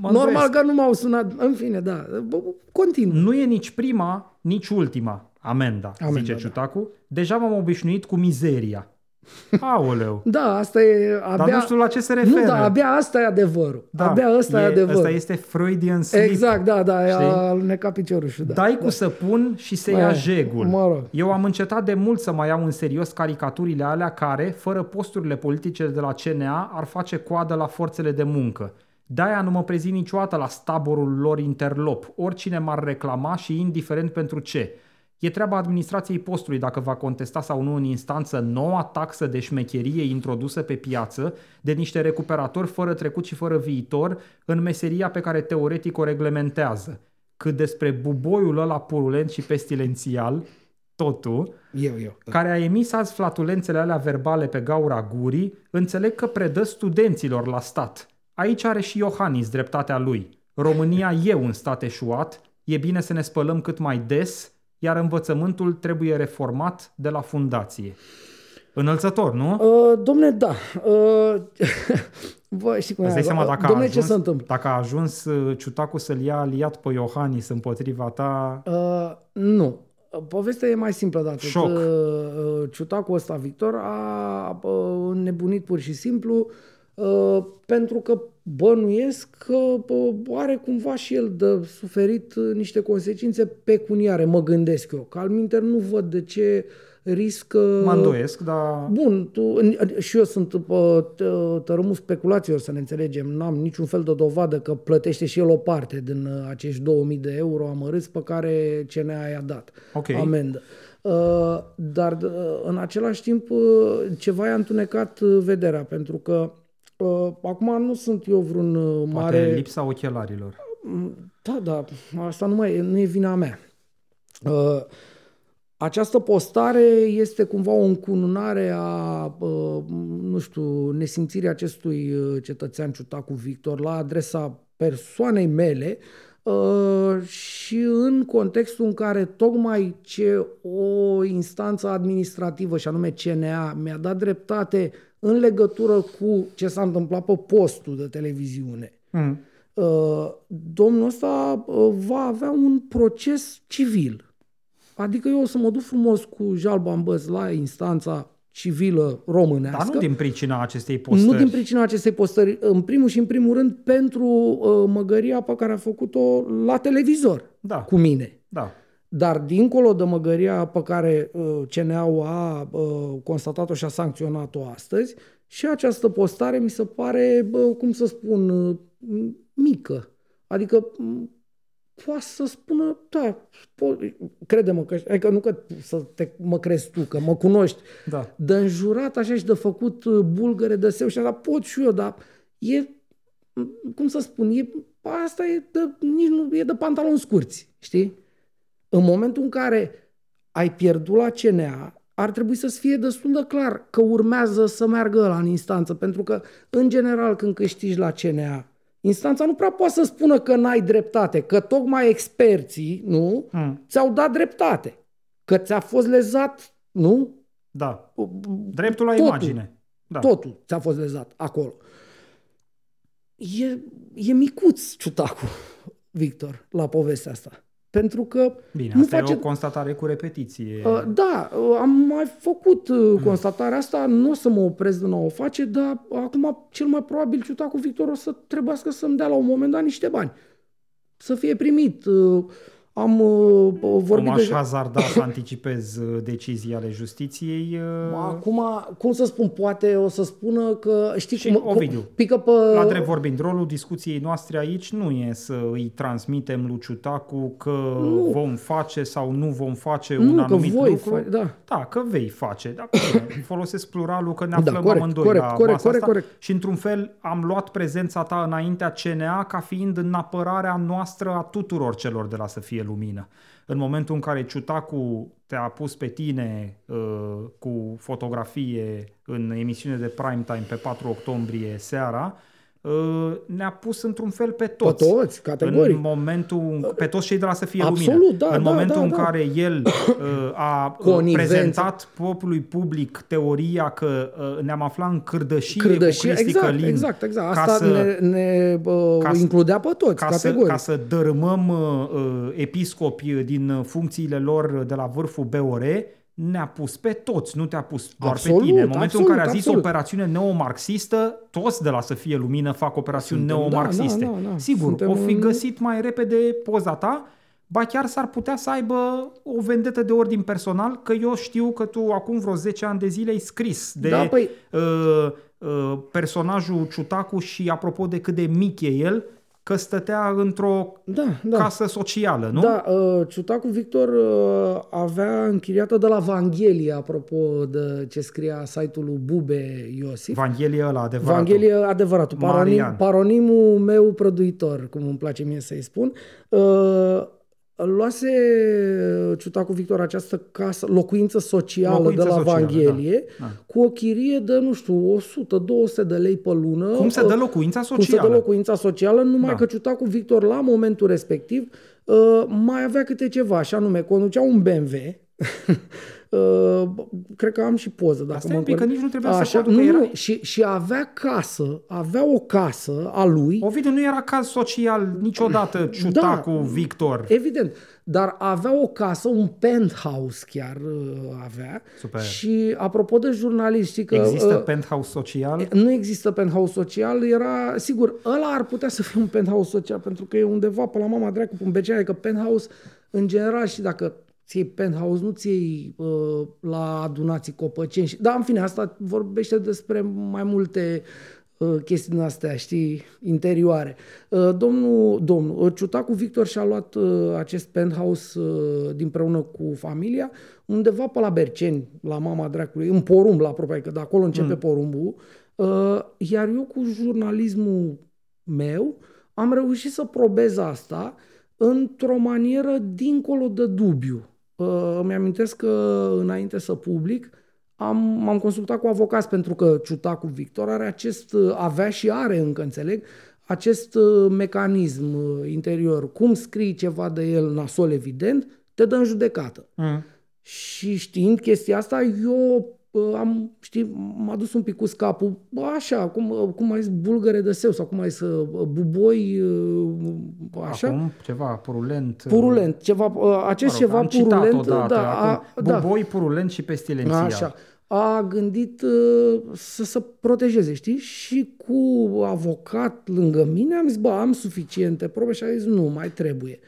Mă Normal îndoiesc. că nu m-au sunat. În fine, da. Bă, bă, Continuu. Nu e nici prima, nici ultima amenda, Amenda, zice da. Ciutacu. Deja m-am obișnuit cu mizeria. Aoleu. Da, asta e abia... Dar nu știu la ce se referă. Nu, da, abia asta e adevărul. Da, abia asta e, adevărul. Asta este Freudian slip. Exact, da, da, Știi? a alunecat piciorușul. Da. Dai cu săpun și se Mă, ia jegul. mă rog. Eu am încetat de mult să mai iau în serios caricaturile alea care, fără posturile politice de la CNA, ar face coadă la forțele de muncă. De-aia nu mă prezint niciodată la staborul lor interlop, oricine m-ar reclama și indiferent pentru ce. E treaba administrației postului dacă va contesta sau nu în instanță noua taxă de șmecherie introdusă pe piață de niște recuperatori fără trecut și fără viitor în meseria pe care teoretic o reglementează. Cât despre buboiul ăla purulent și pestilențial, totul, Eu, eu. care a emis azi flatulențele alea verbale pe gaura gurii, înțeleg că predă studenților la stat. Aici are și Iohannis dreptatea lui. România e un stat eșuat, e bine să ne spălăm cât mai des, iar învățământul trebuie reformat de la fundație. Înălțător, nu? Uh, domne, da. Uh, Bă, știi cum Îți e? dai seama dacă a, Domne, ajuns, ce se întâmplă? dacă a ajuns uh, Ciutacu să-l ia aliat pe Iohannis împotriva ta, Uh, nu. Povestea e mai simplă de atât. Șoc. Uh, Ciutacul ăsta, Victor, a uh, nebunit pur și simplu. uh, pentru că bănuiesc că uh, are cumva și el de suferit uh, niște consecințe pecuniare, mă gândesc eu. Că al nu văd de ce uh, riscă... Mă îndoiesc, dar... Bun, tu, și eu sunt tărâmul speculațiilor, să ne înțelegem. N-am niciun fel de dovadă că plătește și el o parte din uh, acești 2000 de euro amărâți pe care CNA i-a dat okay. amendă. Uh, dar uh, în același timp ceva i-a întunecat vederea, pentru că acum nu sunt eu vreun mare... Poate lipsa ochelarilor. Da, da, asta nu, mai, nu e vina mea. Această postare este cumva o încununare a, nu știu, nesimțirii acestui uh, cetățean Ciutacu Victor la adresa persoanei mele uh, și în contextul în care tocmai ce o instanță administrativă, și anume CNA, mi-a dat dreptate în legătură cu ce s-a întâmplat pe postul de televiziune. Mm. Domnul ăsta va avea un proces civil Adică eu o să mă duc frumos cu jalba în băz la instanța civilă românească. Dar nu din pricina acestei postări. Nu din pricina acestei postări. În primul și în primul rând pentru uh, măgăria pe care a făcut-o la televizor da. cu mine. Da. Dar dincolo de măgăria pe care uh, CNA-ul a uh, constatat-o și a sancționat-o astăzi, și această postare mi se pare, uh, cum să spun, uh, mică. Adică poate să spună, da, po- crede-mă, că, adică nu că să te, mă crezi tu, că mă cunoști, da. de înjurat așa și de făcut uh, bulgăre de seu și așa, pot și eu, dar e, cum să spun, e, asta e de, nici nu, e de pantaloni scurți, știi? În momentul în care ai pierdut la CNA, ar trebui să fie destul de clar că urmează să meargă la în instanță, pentru că, în general, când câștigi la CNA, Instanța nu prea poate să spună că n-ai dreptate, că tocmai experții, nu, hmm. ți-au dat dreptate, că ți-a fost lezat, nu? Da. Dreptul la totul, imagine. Da. Totul ți-a fost lezat acolo. E, e micuț ciutacu, Victor, la povestea asta. Pentru că Bine, nu asta face... e o constatare cu repetiție. Uh, da, uh, am mai făcut uh, constatarea asta, nu o să mă opresc din a o face, dar acum cel mai probabil Ciutacu Victor o să trebuiască să-mi dea la un moment dat niște bani. Să fie primit. Uh, am uh, vorbit Cum aș deja... hazarda să anticipez uh, decizii ale justiției? Uh... Acum, cum să spun, poate o să spună că... Știi și cum, Ovidiu, pică pe... la drept vorbind, rolul discuției noastre aici nu e să îi transmitem lui Ciutacu că nu. vom face sau nu vom face nu, un anumit că voi lucru. Fa- da. da, că vei face. Da, folosesc pluralul că ne da, aflăm da, corect, amândoi corect, la corect, masa corect, asta corect. și într-un fel am luat prezența ta înaintea CNA ca fiind în apărarea noastră a tuturor celor de la să fie lumină. În momentul în care Ciutacu te-a pus pe tine uh, cu fotografie în emisiune de prime time pe 4 octombrie seara, Uh, ne-a pus într-un fel pe toți. Pe toți, categoric. În momentul, pe toți cei de la să fie Absolut, lumină. Da, în da, momentul da, în da. care el uh, a uh, prezentat poporului public teoria că uh, ne-am aflat în cârdășie, cârdășie cu Cristi exact, Călin. Exact, exact. Asta să, ne, ne uh, ca includea pe toți, ca categoric. Să, ca să dărâmăm uh, episcopi din funcțiile lor de la vârful BOR, ne-a pus pe toți, nu te-a pus doar absolut, pe tine. În momentul absolut, în care a zis absolut. operațiune neomarxistă, toți de la să fie lumină fac operațiuni Suntem, neomarxiste. Da, da, da, da. Sigur, Suntem o fi în... găsit mai repede poza ta, ba chiar s-ar putea să aibă o vendetă de ordin personal, că eu știu că tu acum vreo 10 ani de zile ai scris de da, păi... uh, uh, personajul Ciutacu și apropo de cât de mic e el, că stătea într-o da, da. casă socială, nu? Da, uh, Ciutacu Victor uh, avea închiriată de la Vanghelie, apropo de ce scria site-ul lui Bube Iosif. Vanghelie ăla, adevăratul. Vanghelie adevăratul, paronim, paronimul meu prăduitor, cum îmi place mie să-i spun. Uh, luase Ciutacu Victor această casă, locuință socială Locuință de la socială, Vanghelie, da, da. cu o chirie de, nu știu, 100-200 de lei pe lună. Cum se dă locuința socială? Cum se dă locuința socială, numai Da. că Ciutacu Victor, la momentul respectiv, uh, mai avea câte ceva, așa nume, conducea un BMW, Uh, cred că am și poză. Dacă Asta mă e un pic, că încord- nici nu trebuia să Așa, contul, că nu, era- nu, și, și avea casă, avea o casă a lui, Ovidiu nu era caz social niciodată ciutacu Victor. Evident, dar avea o casă, un penthouse chiar uh, avea. Super. Și apropo de jurnaliști, știi că... Există uh, penthouse social? nu există penthouse social, era, sigur, ăla ar putea să fie un penthouse social, pentru că e undeva pe la mama dracu, pe un BCA, adică penthouse, în general, și dacă ți iei penthouse, nu ți iei uh, la adunații copăceni. Și- Dar, în fine, asta vorbește despre mai multe uh, chestii din astea, știi, interioare. Uh, domnul, domnul, uh, Ciutacu Victor și-a luat uh, acest penthouse uh, dinpreună cu familia undeva pe la Berceni, la mama dracului, în porumb, la aproape, că de acolo începe mm. porumbul. Uh, iar eu cu jurnalismul meu am reușit să probez asta într-o manieră dincolo de dubiu. Uh, îmi amintesc că înainte să public am, m-am consultat cu avocați pentru că Ciutacu Victor are acest, uh, avea și are încă, înțeleg, acest uh, mecanism uh, interior. Cum scrii ceva de el nasol evident, te dă în judecată. Mm. Și știind chestia asta, eu uh, am, știi, m-a dus un pic cu scapul, bă, așa, cum, uh, cum ai zis, bulgăre de seu sau cum ai zis, uh, buboi, uh, așa. Acum ceva purulent. Purulent, ceva, uh, acest mă rog, ceva am citat purulent, odată, da, a, acum, da, buboi purulent și pestilențial. Așa. A gândit uh, să se protejeze, știi? Și cu avocat lângă mine am zis, bă, am suficiente probe și a zis, nu, mai trebuie.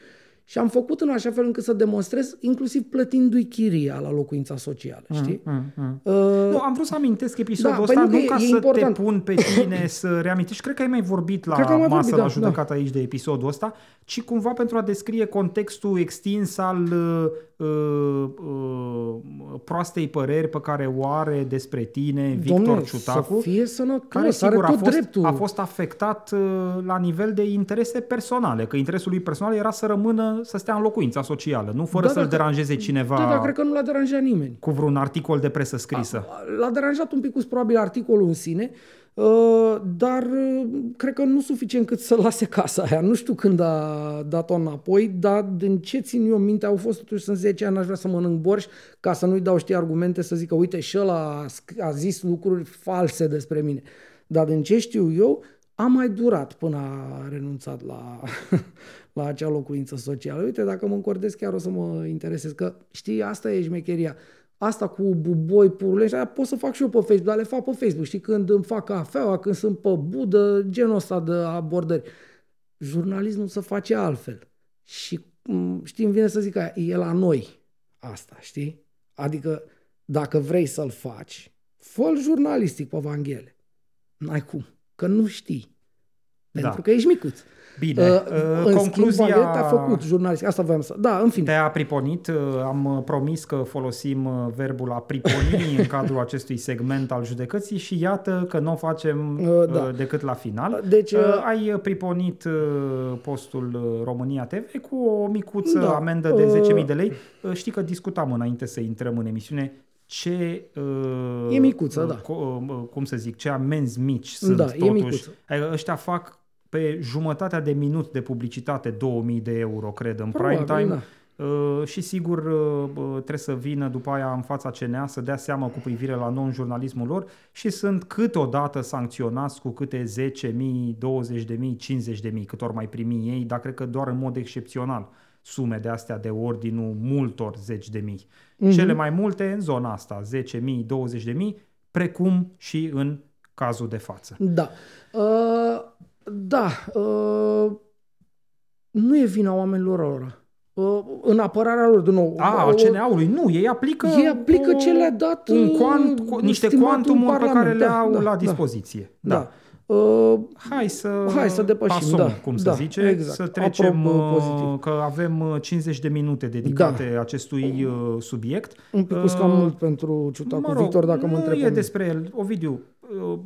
Și am făcut în așa fel încât să demonstrez, inclusiv plătindu-i chiria la locuința socială, știi? Mm, mm. Uh, Nu, am vrut să amintesc episodul Da, ăsta, păi nu, nu că ca e să important. te pun pe tine să reamintești. Cred că ai mai vorbit la Cred că am mai masă vorbit, la da, judecată aici de episodul ăsta, ci cumva pentru a descrie contextul extins al uh, uh, uh, proastei păreri pe care o are despre tine Victor Domne, Ciutacu. să fie sănătos, care are sigur a tot fost, dreptul. a fost afectat uh, la nivel de interese personale, că interesul lui personal era să rămână, să stea în locuința socială, nu fără Da, să-l da, că- deranjeze cineva Da, dar cred că nu l-a deranjat nimeni. cu vreun articol de presă scrisă. L-a deranjat un pic probabil articolul în sine, uh, dar uh, cred că nu suficient cât să lase casa aia. Nu știu când a dat-o înapoi, dar din ce țin eu minte, au fost totuși sunt 10 ani, aș vrea să mănânc borș, ca să nu-i dau, știi, argumente să zică, uite, și ăla a, sc- a zis lucruri false despre mine. Dar din ce știu eu, a mai durat până a renunțat la, la acea locuință socială. Uite, dacă mă încordez chiar o să mă interesez, că știi, asta e șmecheria. Asta cu buboi, purulești, aia pot să fac și eu pe Facebook, dar le fac pe Facebook, știi, când îmi fac cafeaua, când sunt pe budă, genul ăsta de abordări. Jurnalismul se face altfel. Și, m, știi, îmi vine să zic aia, e la noi asta, știi? Adică, dacă vrei să-l faci, fă jurnalistic pe Vanghele. N-ai cum, că nu știi. Pentru Da. că ești micuț. Bine, Uh, uh, în concluzia... schimb, Vanghele a făcut jurnalistic. Asta voiam să... Da, în fine. Te-a priponit, uh, am uh, promis că folosim uh, verbul a priponi în cadrul acestui segment al judecății și iată că nu o facem Uh, da. uh, decât la final. Deci, Uh, uh, Ai uh, priponit uh, postul uh, România TV cu o micuță Da, amendă de uh, 10.000 de lei. Uh, Știi că discutam înainte să intrăm în emisiune ce... Uh, E micuță, uh, da. co- uh, cum să zic, ce amenzi mici sunt Da, e totuși. micuță. Adică ăștia fac pe jumătatea de minut de publicitate 2000 de euro, cred, în Probabil, prime time. da. Uh, și sigur uh, bă, trebuie să vină după aia în fața CNA să dea seama cu privire la non-jurnalismul lor și sunt câteodată sancționați cu câte 10.000, 20.000, 50.000, cât ori mai primi ei, dar cred că doar în mod excepțional sume de astea de ordinul multor zeci de mii. Mhm. Cele mai multe în zona asta, 10.000, 20.000, precum și în cazul de față. Da. Uh, da. Uh, nu e vina oamenilor ăla. Uh, în apărarea lor, din nou. A, uh, al CNA-ului, nu, ei aplică, Ei aplică o- ce le-a dat, un uh, quant, cu, niște stimatul cuantumuri pe care Parlament. le Da, au da, la da. dispoziție. Da. Uh, Hai să, Hai să depășim, pasăm, da, cum se da, zice, exact. să trecem, Apropo, uh, pozitiv. că avem uh, 50 de minute dedicate acestui uh, subiect. un pic Uh, cam mult pentru Ciutacu Mă rog, Victor, dacă mă nu întreb. e pe mine. despre el. Ovidiu, uh,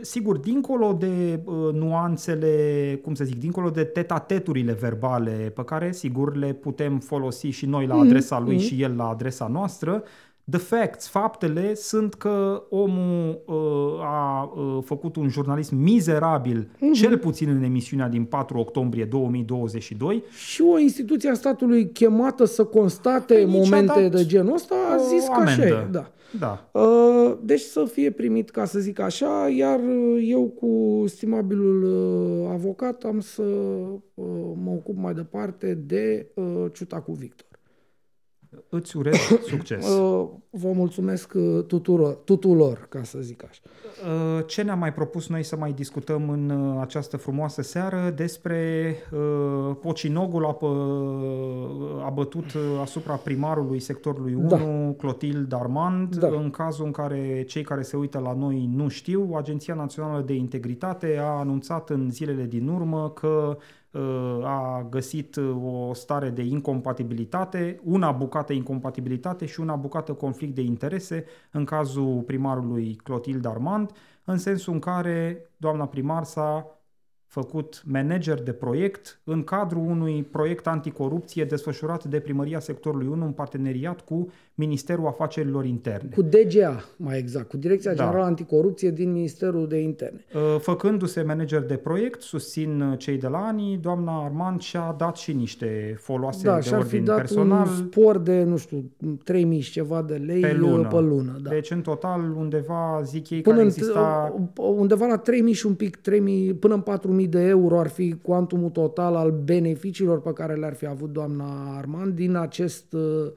sigur, dincolo de uh, nuanțele, cum să zic, dincolo de tetateturile verbale pe care, sigur, le putem folosi și noi la Mhm, adresa lui mhm. și el la adresa noastră, The facts, faptele, sunt că omul uh, a uh, făcut un jurnalism mizerabil, uh-huh. cel puțin în emisiunea din 4 octombrie 2022. Și o instituție a statului chemată să constate păi momente de genul ăsta a zis că așa e. Da. Da. Uh, deci să fie primit, ca să zic așa, iar eu cu stimabilul uh, avocat am să uh, mă ocup mai departe de ciuta cu Victor. Îți urez succes. Vă mulțumesc tuturor, tuturor, ca să zic așa. Ce ne-am mai propus noi să mai discutăm în această frumoasă seară despre pocinogul a bătut asupra primarului sectorului 1, da. Clotilde Armand, da. în cazul în care cei care se uită la noi nu știu, Agenția Națională de Integritate a anunțat în zilele din urmă că Uh, a găsit uh, o stare de incompatibilitate, una bucată incompatibilitate și una bucată conflict de interese în cazul primarului Clotilde Armand, în sensul în care doamna primar s-a făcut manager de proiect în cadrul unui proiect anticorupție desfășurat de Primăria Sectorului 1 în parteneriat cu Ministerul Afacerilor Interne. Cu DGA, mai exact, cu Direcția da. Generală Anticorupție din Ministerul de Interne. Uh, făcându-se manager de proiect, susțin uh, cei de la ANI, doamna Armand și-a dat și niște foloase da, de ordin fi dat personal. un spor de, nu știu, 3.000 ceva de lei pe lună. Pe lună da. Deci, în total, undeva, zic ei, până care exista... Undeva la 3.000 și un pic, 3.000, până în 4.000 de euro ar fi cuantumul total al beneficiilor pe care le-ar fi avut doamna Armand din acest uh,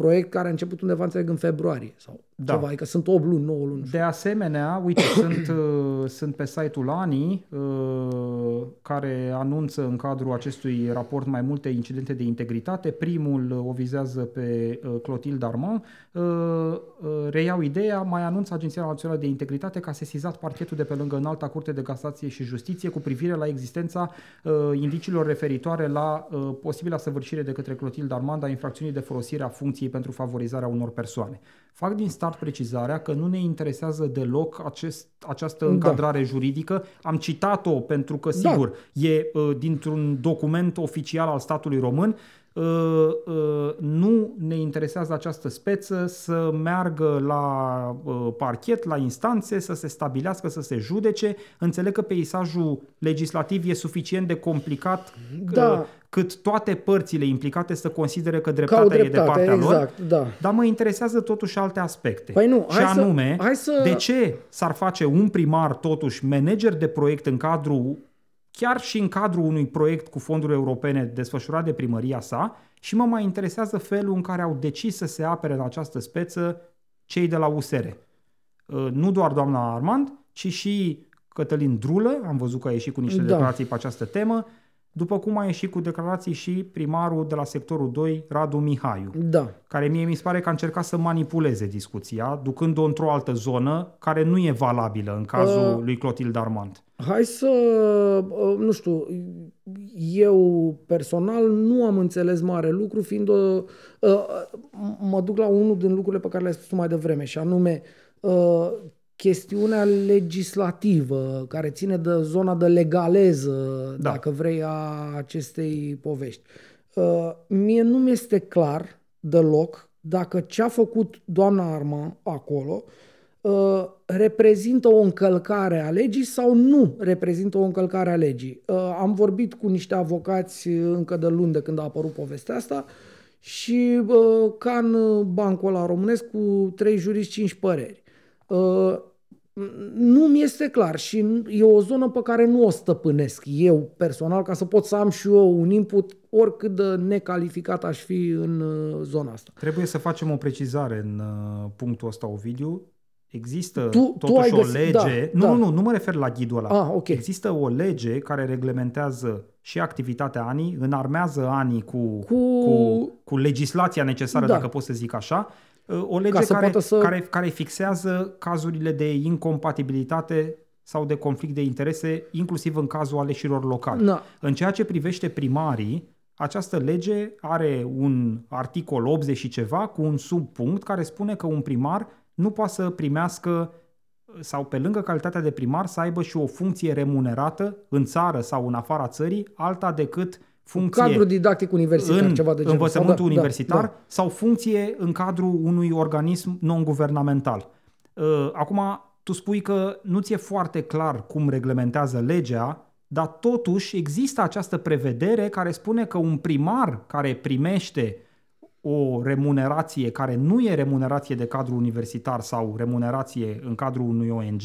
proiect care a început undeva, înțeleg, în februarie sau da. ceva, adică sunt 8 luni, 9 luni. De asemenea, uite, sunt, uh, sunt pe site-ul ANI uh, care anunță în cadrul acestui raport mai multe incidente de integritate. Primul uh, o vizează pe uh, Clotilde Armand. Uh, uh, reiau ideea, mai anunță Agenția Națională de Integritate că a sesizat parchetul de pe lângă Înalta Curte de Casație și Justiție cu privire la existența uh, indiciilor referitoare la uh, posibila săvârșire de către Clotilde Armand a infracțiunii de folosire a funcției pentru favorizarea unor persoane. Fac din start precizarea că nu ne interesează deloc acest, această da. încadrare da. juridică. Am citat-o pentru că, da. sigur, da. e uh, dintr-un document oficial al statului român. Uh, uh, nu ne interesează această speță să meargă la uh, parchet, la instanțe, să se stabilească, să se judece. Înțeleg că peisajul legislativ e suficient de complicat da cât toate părțile implicate să considere că dreptatea, dreptate, e de partea exact, lor. Da. Dar mă interesează totuși alte aspecte. Păi nu, și hai anume, să, hai să... de ce s-ar face un primar totuși manager de proiect în cadrul, chiar și în cadrul unui proiect cu fonduri europene desfășurat de primăria sa și mă mai interesează felul în care au decis să se apere în această speță cei de la USR. Uh, nu doar doamna Armand, ci și Cătălin Drulă, am văzut că a ieșit cu niște da. declarații pe această temă, după cum a ieșit cu declarații și primarul de la sectorul 2, Radu Mihaiu, da. care mie mi se pare că a încercat să manipuleze discuția, ducând-o într-o altă zonă care nu e valabilă în cazul uh, lui Clotilde Armand. Hai să, uh, nu știu, eu personal nu am înțeles mare lucru, fiind o, uh, mă duc la unul din lucrurile pe care le-ai spus mai devreme, și anume uh, chestiunea legislativă care ține de zona de legaleză, da. dacă vrei, a acestei povești. Uh, mie nu mi este clar deloc dacă ce a făcut doamna Arma acolo uh, reprezintă o încălcare a legii sau nu reprezintă o încălcare a legii. Uh, am vorbit cu niște avocați încă de luni de când a apărut povestea asta și uh, ca în bancul ăla românesc cu trei juriști, cinci păreri. Uh, nu mi este clar și e o zonă pe care nu o stăpânesc eu personal ca să pot să am și eu un input oricât de necalificat aș fi în uh, zona asta. Trebuie să facem o precizare în uh, punctul ăsta, Ovidiu. Există tu, totuși tu o lege... Da, nu, da. nu, nu, nu mă refer la ghidul ăla. Ah, okay. Există o lege care reglementează și activitatea ANI, înarmează ANI cu, cu... cu, cu legislația necesară, da. dacă pot să zic așa, o lege care, să... care, care fixează cazurile de incompatibilitate sau de conflict de interese, inclusiv în cazul aleșilor locali. Da. În ceea ce privește primarii, această lege are un articol 80 și ceva cu un subpunct care spune că un primar nu poate să primească sau pe lângă calitatea de primar să aibă și o funcție remunerată în țară sau în afara țării, alta decât funcție Cadru didactic universitar, în ceva de genul. învățământul Sau da, universitar da, da. sau funcție în cadrul unui organism non-guvernamental. Uh, Acum, tu spui că nu ți-e foarte clar cum reglementează legea, dar totuși există această prevedere care spune că un primar care primește o remunerație care nu e remunerație de cadru universitar sau remunerație în cadrul unui ONG,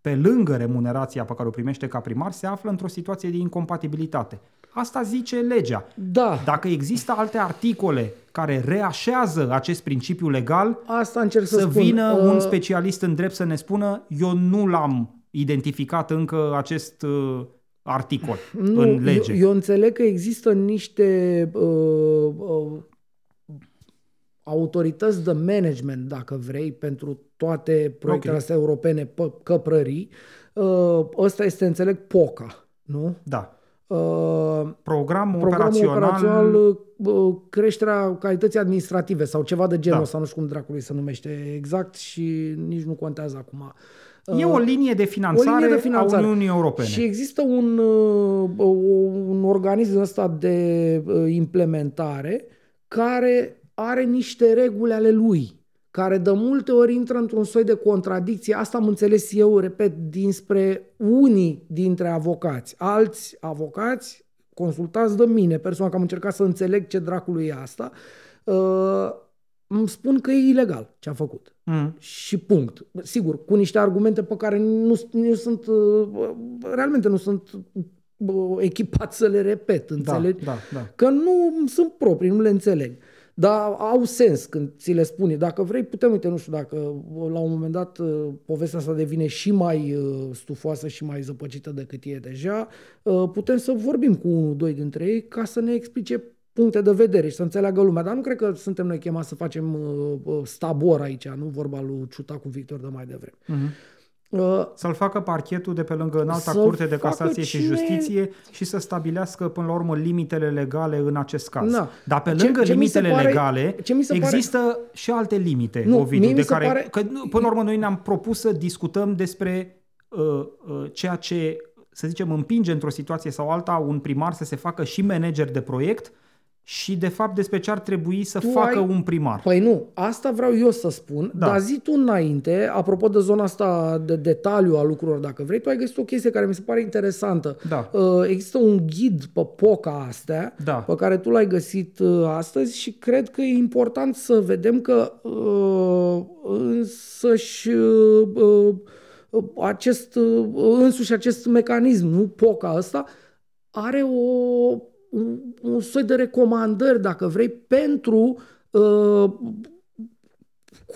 pe lângă remunerația pe care o primește ca primar, se află într-o situație de incompatibilitate. Asta zice legea. Da, Dacă există alte articole care reașează acest principiu legal, asta încerc să, să spun. vină Uh, un specialist în drept să ne spună eu nu l-am identificat încă acest uh, articol Nu, în lege. Eu, eu înțeleg că există niște uh, uh, autorități de management, dacă vrei, pentru toate proiectele Ok. astea europene, pe căprării. Uh, ăsta este, înțeleg, POCA, nu? Da. Uh, Programul, programul operațional, operațional uh, creșterea calității administrative sau ceva de genul Da. ăsta, nu știu cum dracului se numește exact și nici nu contează acum. e o linie de finanțare, o linie de finanțare. a Uniunii Europene. Și există un, uh, un organism ăsta de uh, implementare care are niște reguli ale lui, care de multe ori intră într-un soi de contradicție. Asta am înțeles eu, repet, dinspre unii dintre avocați. Alți avocați, consultați de mine, persoana că am încercat să înțeleg ce dracului e asta, uh, îmi spun că e ilegal ce a făcut. Mm. Și punct. Sigur, cu niște argumente pe care nu, nu sunt, uh, realmente nu sunt uh, echipat să le repet, Da, înțelegi? da, da. Că nu sunt proprii, nu le înțeleg. Dar au sens când ți le spune. Dacă vrei, putem, uite, nu știu, dacă la un moment dat uh, povestea asta devine și mai uh, stufoasă și mai zăpăcită decât e deja, uh, putem să vorbim cu unul, doi dintre ei ca să ne explice puncte de vedere și să înțeleagă lumea. Dar nu cred că suntem noi chemați să facem uh, uh, stabor aici, nu vorba lui Ciuta cu Victor de mai devreme. Mhm. Uh, Să-l facă parchetul de pe lângă înalta Să curte de facă casație și cine- justiție și să stabilească până la urmă limitele legale în acest caz. Da. Dar pe Ce- lângă ce mi se limitele pare- legale, ce mi se pare- există și alte limite, Nu, Ovidiu, mie mi de se care, pare- că, nu, până la urmă noi ne-am propus să discutăm despre uh, uh, ceea ce, să zicem, împinge într-o situație sau alta un primar să se facă și manager de proiect și de fapt despre ce ar trebui să Tu facă ai- un primar. Păi nu, asta vreau eu să spun, Da. da. dar zi tu înainte, apropo de zona asta de detaliu a lucrurilor, dacă vrei, tu ai găsit o chestie care mi se pare interesantă. Da. Uh, Există un ghid pe poca astea, Da. pe care tu l-ai găsit uh, astăzi și cred că e important să vedem că uh, însăși uh, uh, acest, uh, însuși acest mecanism, nu poca ăsta, are o, un, un soi de recomandări, dacă vrei, pentru uh,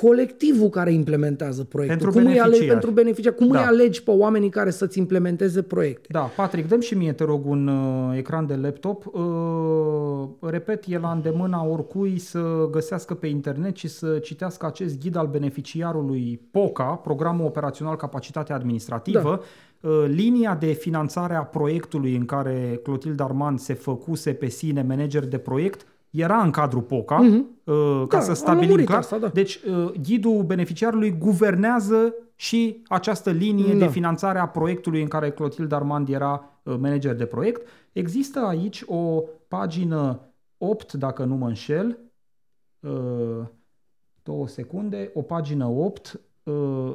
colectivul care implementează proiectul. Pentru cum îi alegi, beneficiari. pentru beneficiari. Cum Da. îi alegi pe oamenii care să-ți implementeze proiecte? Da, Patrick, dăm și mie, te rog, un uh, ecran de laptop. Uh, repet, e la îndemâna oricui să găsească pe internet și să citească acest ghid al beneficiarului POCA, Programul Operațional Capacitate Administrativă, uh, linia de finanțare a proiectului în care Clotilde Arman se făcuse pe sine manager de proiect era în cadrul POCA, uh, ca Da, să am stabilim lămurit clar. asta, da. Deci, uh, ghidul beneficiarului guvernează și această linie Da. de finanțare a proiectului în care Clotilde Armand era uh, manager de proiect. Există aici o pagină 8, dacă nu mă înșel, uh, două secunde, o pagină 8, uh,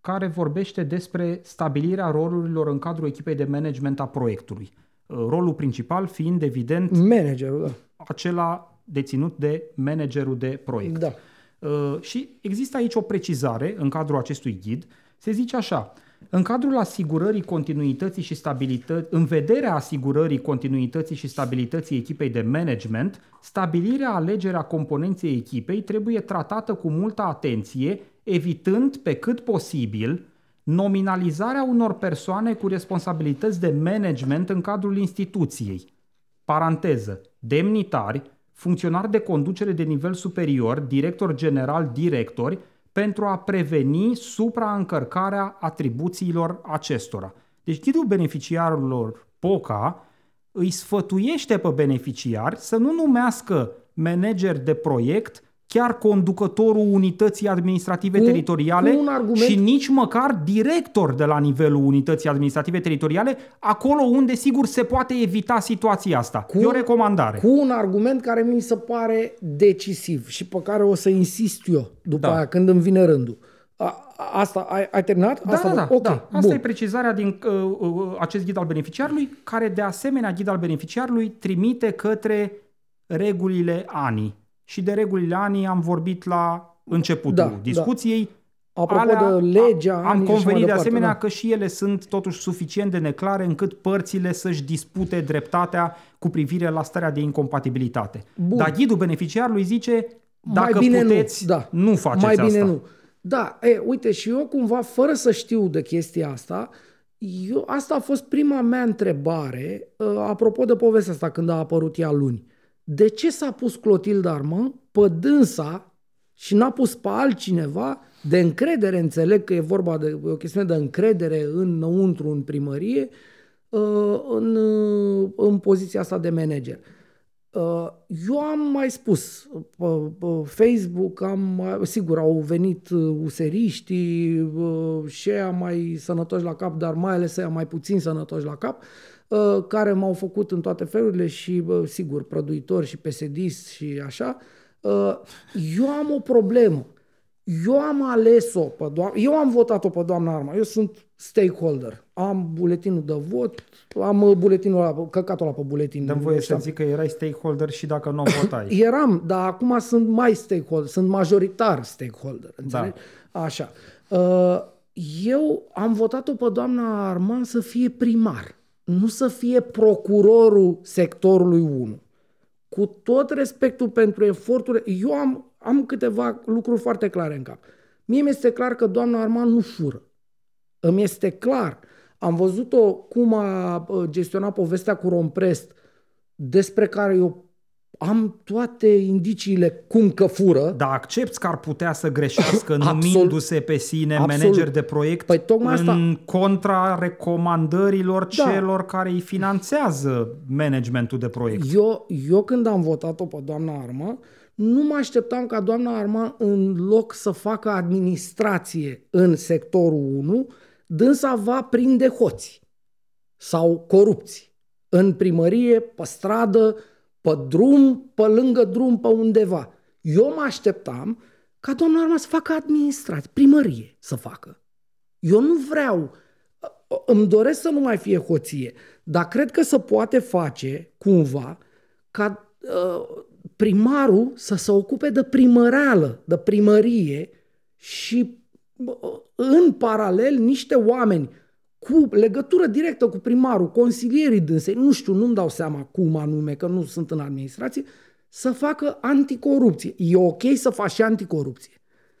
care vorbește despre stabilirea rolurilor în cadrul echipei de management a proiectului. Uh, Rolul principal fiind, evident, Managerul, da. acela deținut de managerul de proiect. Da. Uh, și există aici o precizare în cadrul acestui ghid. Se zice așa, în cadrul asigurării continuității și stabilității, în vederea asigurării continuității și stabilității echipei de management, stabilirea alegerea componenței echipei trebuie tratată cu multă atenție, evitând pe cât posibil nominalizarea unor persoane cu responsabilități de management în cadrul instituției paranteză, demnitari, funcționari de conducere de nivel superior, director general, directori, pentru a preveni supraîncărcarea atribuțiilor acestora. Deci ghidul beneficiarilor POCA îi sfătuiește pe beneficiari să nu numească manager de proiect chiar conducătorul unității administrative Cu- teritoriale cu un argument- și nici măcar director de la nivelul unității administrative teritoriale, acolo unde sigur se poate evita situația asta. Cu, e o recomandare. Cu un argument care mi se pare decisiv și pe care o să insist eu după Da. aia când îmi vine rândul. A, asta, ai, ai terminat? Da, asta, da, da, ok, da. Asta bun. e precizarea din uh, uh, acest ghid al beneficiarului, care de asemenea ghid al beneficiarului trimite către regulile ANI. Și de regulile ANI am vorbit la începutul Da, discuției. Apropo de legea am ANI și așa convenit mai de departe, asemenea da. că și ele sunt totuși suficient de neclare încât părțile să-și dispute dreptatea cu privire la starea de incompatibilitate. Bun. Dar ghidul beneficiarului zice dacă mai bine puteți, nu, da. nu faceți mai bine asta. nu. Da, e, uite, și eu cumva, fără să știu de chestia asta, eu, asta a fost prima mea întrebare, uh, apropo de povestea asta când a apărut ea luni. De ce s-a pus Clotilde Armand pe dânsa și n-a pus pe altcineva de încredere, înțeleg că e vorba de o chestiune de încredere înăuntru în primărie, uh, în, uh, în poziția asta de manager. Uh, Eu am mai spus, pe, pe Facebook, am, mai- sigur, au venit uh, useriștii uh, și aia mai sănătoși la cap, dar mai ales aia mai puțin sănătoși la cap, uh, care m-au făcut în toate felurile și, uh, sigur, prăduitori și pesedist și așa. Uh, Eu am o problemă. Eu am ales-o pe doamna, eu am votat-o pe doamna Arma, eu sunt stakeholder. Am buletinul de vot, am uh, buletinul ăla, căcatul ăla pe buletin. Dăm voie să Știam. zic că erai stakeholder și dacă nu votai. Eram, dar acum sunt mai stakeholder, sunt majoritar stakeholder, înțelegi? Da. Așa. Uh, Eu am votat-o pe doamna Arman să fie primar, nu să fie procurorul sectorului 1. Cu tot respectul pentru eforturile, eu am, am câteva lucruri foarte clare în cap. Mie mi-este clar că doamna Arman nu fură. Îmi este clar. Am văzut-o cum a uh, gestionat povestea cu Romprest, despre care eu am toate indiciile cum că fură. Dar accepti că ar putea să greșească Absolut. numindu-se pe sine Absolut. manager de proiect Păi tocmai în asta- contra recomandărilor Da. celor care îi finanțează managementul de proiect. Eu, eu când am votat-o pe doamna Arma, nu mă așteptam ca doamna Arma, în loc să facă administrație în sectorul 1, dânsa va prinde hoți sau corupți în primărie, pe stradă, pe drum, pe lângă drum, pe undeva. Eu mă așteptam ca doamna Arma să facă administrație, primărie să facă. Eu nu vreau, îmi doresc să nu mai fie hoție, dar cred că se poate face cumva ca uh, primarul să se ocupe de primăreală, de primărie și uh, în paralel niște oameni cu legătură directă cu primarul, consilierii dânsei, nu știu, nu-mi dau seama cum anume, că nu sunt în administrație, să facă anticorupție. E ok să faci și anticorupție,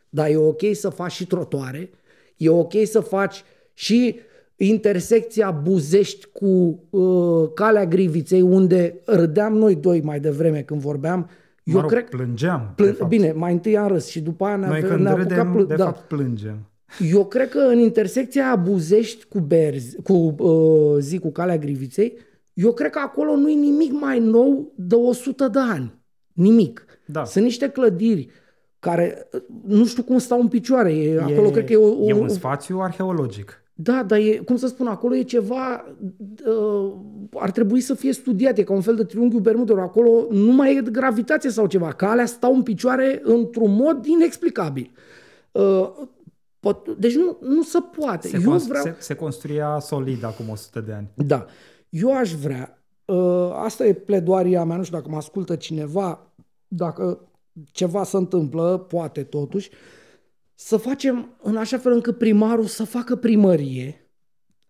dar e ok să faci și trotoare, e ok să faci și intersecția Buzești cu uh, Calea Griviței, unde râdeam noi doi mai devreme când vorbeam. Eu mă rog, cred, plângeam. plân, de fapt. Bine, mai întâi am râs și după aia ne-a, Noi când ne-a râdem, apucat plân- de da. fapt plângem. Eu cred că în intersecția Buzești cu Berzi, cu uh, zi cu Calea Griviței, eu cred că acolo nu e nimic mai nou de 100 de ani. Nimic. Da. Sunt niște clădiri care uh, nu știu cum stau în picioare. E, acolo e, cred că e o, e o, un spațiu arheologic. da, dar e, cum să spun, acolo e ceva, uh, ar trebui să fie studiat, e ca un fel de triunghiul Bermudelor. Acolo nu mai e gravitație sau ceva, că alea stau în picioare într-un mod inexplicabil. Uh, pot, deci nu, nu se poate. Se, Eu cons- vreau... se, se construia solid acum 100 de ani. Da. Eu aș vrea, uh, asta e pledoaria mea, nu știu dacă mă ascultă cineva, dacă ceva se întâmplă, poate totuși, să facem în așa fel încât primarul să facă primărie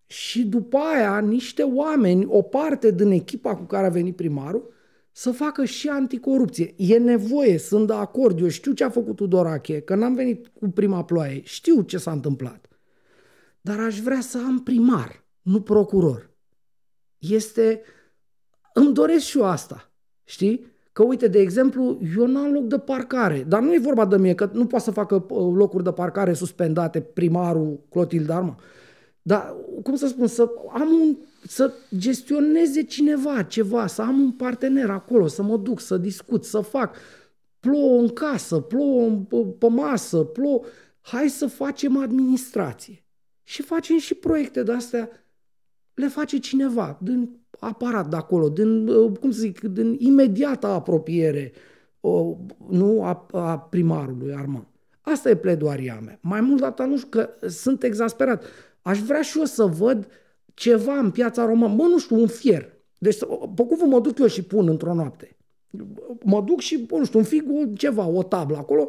și după aia niște oameni, o parte din echipa cu care a venit primarul, să facă și anticorupție. E nevoie, sunt de acord, eu știu ce a făcut Tudorache, că n-am venit cu prima ploaie, știu ce s-a întâmplat. Dar aș vrea să am primar, nu procuror. Este... Îmi doresc și eu asta, știi? Că uite, de exemplu, eu n-am loc de parcare, dar nu e vorba de mie, că nu poate să facă uh, locuri de parcare suspendate primarul Clotilde Arma. Dar, cum să spun, să am un, să gestioneze cineva ceva, să am un partener acolo, să mă duc, să discut, să fac. plouă în casă, plouă în- pe, pe masă, plouă. Hai să facem administrație. Și facem și proiecte de astea, le face cineva, din aparat de acolo, din, uh, cum să zic, din imediată apropiere, o, nu a, a primarului Armand. Asta e pledoaria mea. Mai mult data nu știu, că sunt exasperat. Aș vrea și eu să văd ceva în piața română, mă, nu știu, un fier. Deci, să- pe cuvânt mă duc eu și pun într-o noapte. Mă duc și, nu știu, un fig, o- ceva, o tablă acolo.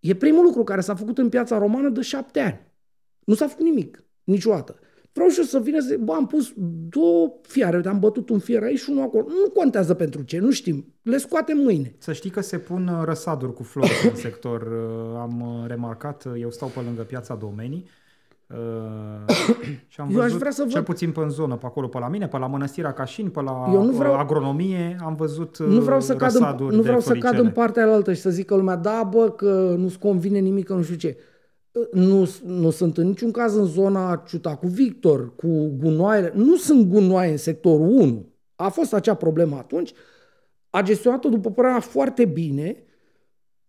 E primul lucru care s-a făcut în piața romană de șapte ani. Nu s-a făcut nimic, niciodată. Vreau și eu să vină să zic, bă, am pus două fiare, uite, am bătut un fier aici și unul acolo. Nu contează pentru ce, nu știm. Le scoatem mâine. Să știi că se pun uh, răsaduri cu flori în sector. Uh, Am uh, remarcat, uh, eu stau pe lângă piața domenii uh, și am Eu aș văzut, vrea să cel văd- puțin pe în zonă, pe acolo, pe la mine, pe la Mănăstirea Cașin, pe la Eu nu vreau- uh, agronomie, am văzut uh, Nu vreau să cad în, răsaduri nu de vreau să cad floricele. în partea altă și să zică lumea, da, bă, că nu-ți convine nimic, că nu știu ce. Nu, nu sunt în niciun caz în zona Ciuta cu Victor, cu gunoaiele. Nu sunt gunoaie în sectorul 1. A fost acea problemă atunci. A gestionat-o, după părerea mea, foarte bine.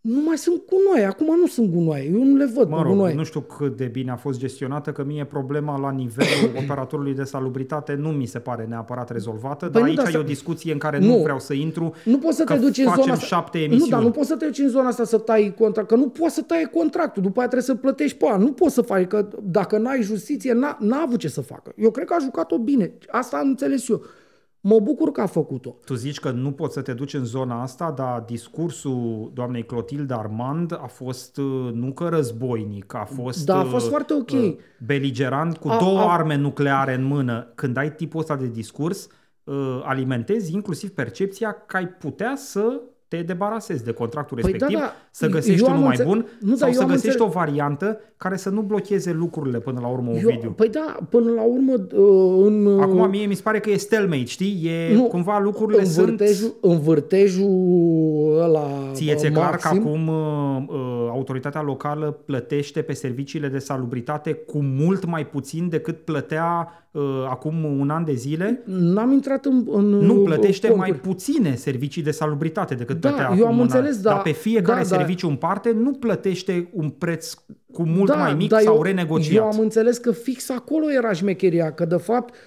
Nu mai sunt gunoaie. Acum nu sunt gunoaie. Eu nu le văd Mă pe rog, gunoaie. nu știu cât de bine a fost gestionată, că mie problema la nivelul operatorului de salubritate nu mi se pare neapărat rezolvată, dar nu, aici dar e să- o discuție în care Nu. nu vreau să intru, Nu poți să că te duci în facem zona asta. șapte Nu, emisiuni. dar nu poți să te duci în zona asta să tai contract, că nu poți să tai contractul, după aia trebuie să plătești pe an. Nu poți să faci, că dacă n-ai justiție, n-a, n-a avut ce să facă. Eu cred că a jucat-o bine. Asta am înțeles eu. Mă bucur că a făcut-o. Tu zici că nu poți să te duci în zona asta, dar discursul doamnei Clotilde Armand a fost uh, nu că războinic, a fost, Da, a uh, fost foarte ok. uh, beligerant cu A- două a- arme nucleare în mână. Când ai tipul ăsta de discurs, uh, alimentezi inclusiv percepția că ai putea să te debarasezi de contractul Păi respectiv, da, da. să Eu găsești am unul mai înțe- bun Nu, sau dar eu să am găsești înțeles- o variantă care să nu blocheze lucrurile până la urmă, Eu, Ovidiu. păi da, până la urmă, uh, în, Acum mie mi se pare că e stalemate, știi? E Nu, cumva lucrurile în sunt... vârtejul, în vârtejul ăla Ție ți-e uh, clar că maxim, acum uh, uh, autoritatea locală plătește pe serviciile de salubritate cu mult mai puțin decât plătea uh, acum un an de zile? N-am intrat în, în Nu, plătește conturi. mai puține servicii de salubritate decât Da, plătea eu acum am un an. înțeles, da. Dar pe fiecare Da, da. serviciu în parte nu plătește un preț cu mult mai mic dar sau eu, renegociat. Eu am înțeles că fix acolo era șmecheria, că de fapt uh,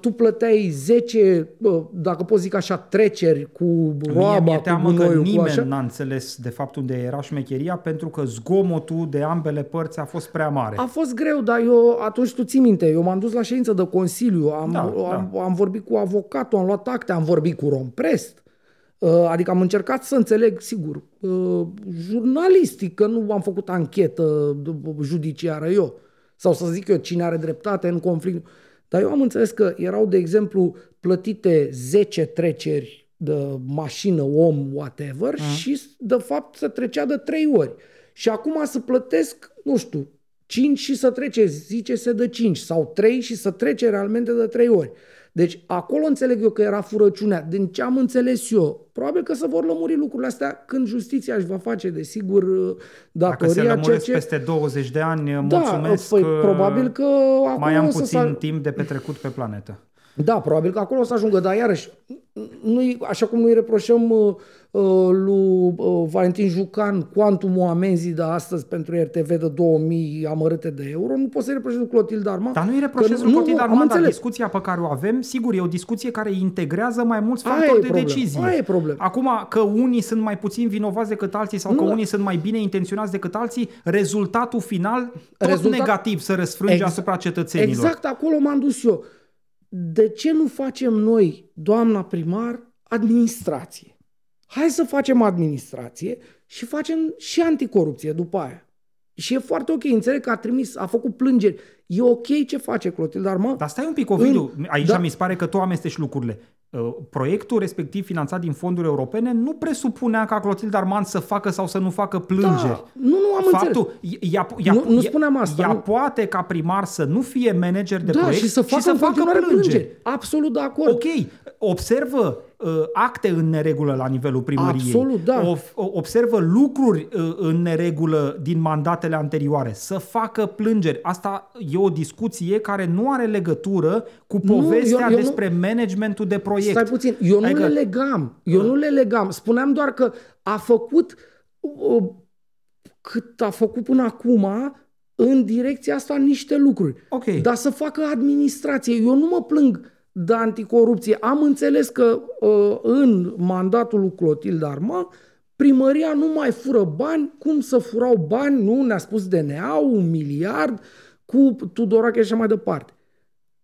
tu plăteai 10, uh, dacă pot zic așa, treceri cu Mie roaba, mi-e cu teamă că gunoiul, cu nimeni așa. n-a înțeles de fapt unde era șmecheria pentru că zgomotul de ambele părți a fost prea mare. A fost greu, dar eu atunci tu ții minte, eu m-am dus la ședință de consiliu, am, Da, am, am vorbit cu avocatul, am luat acte, am vorbit cu Romprest, uh, adică am încercat să înțeleg, sigur, uh, jurnalistic, că nu am făcut anchetă judiciară eu, sau să zic eu cine are dreptate în conflict. Dar eu am înțeles că erau, de exemplu, plătite 10 treceri de mașină, om, whatever, și de fapt se trecea de 3 ori. Și acum să plătesc, nu știu, 5 și să trece, zice se de 5, sau 3 și să trece realmente de 3 ori. Deci acolo înțeleg eu că era furăciunea. Din ce am înțeles eu, probabil că se vor lămuri lucrurile astea când justiția își va face, desigur, Dacă se datoria. lămuresc ceea ce... peste 20 de ani, Da, mulțumesc păi, că probabil că acolo mai am o să puțin sa- timp de petrecut pe planetă. Da, probabil că acolo o să ajungă, dar iarăși, nu așa cum noi reproșăm uh, uh, lui uh, Valentin Jucan cuantumul amenzii de astăzi pentru RTV de 2000 amărâte de euro, nu poți să-i reproșezi lui Clotilde Arma. Dar nu îi reproșez că- lui nu, Clotilde am Armand, dar înțeles. discuția pe care o avem, sigur, e o discuție care integrează mai mulți Aia factori e de problema, decizie. aia e problema. Acum, că unii sunt mai puțin vinovați decât alții sau Nu, că da. unii sunt mai bine intenționați decât alții, rezultatul final tot Rezultat- negativ să răsfrânge Ex- asupra cetățenilor. Exact acolo m-am dus eu. De ce nu facem noi, doamna primar, administrație? Hai să facem administrație și facem și anticorupție după aia. Și e foarte ok, înțeleg că a trimis, a făcut plângeri. E ok ce face Clotilde Armand. Dar stai un pic, Ovidiu, În- aici da. mi se pare că tu amestești lucrurile. Uh, Proiectul respectiv finanțat din fonduri europene nu presupunea ca Clotilde Armand să facă sau să nu facă plângeri. Da, nu, nu am Faptul, ea, ea, Nu- nu ea- spuneam asta, Ea nu. poate ca primar să nu fie manager de da, proiect și să facă, în continuare plângeri. Absolut de acord. Ok, observă uh, acte în neregulă la nivelul primăriei. Absolut, da. Of, observă lucruri uh, în neregulă din mandatele anterioare. Să facă plângeri. Asta e o discuție care nu are legătură cu Nu, povestea eu- eu nu- despre managementul de proiect. Stai puțin, eu nu Adică- le legam. Eu nu le legam. Spuneam doar că a făcut uh, cât a făcut până acum în direcția asta niște lucruri. Ok. Dar să facă administrație. Eu nu mă plâng de anticorupție. Am înțeles că uh, în mandatul lui Clotilde Arma primăria nu mai fură bani, cum să furau bani, nu ne-a spus DNA, un miliard, cu Tudorache și așa mai departe.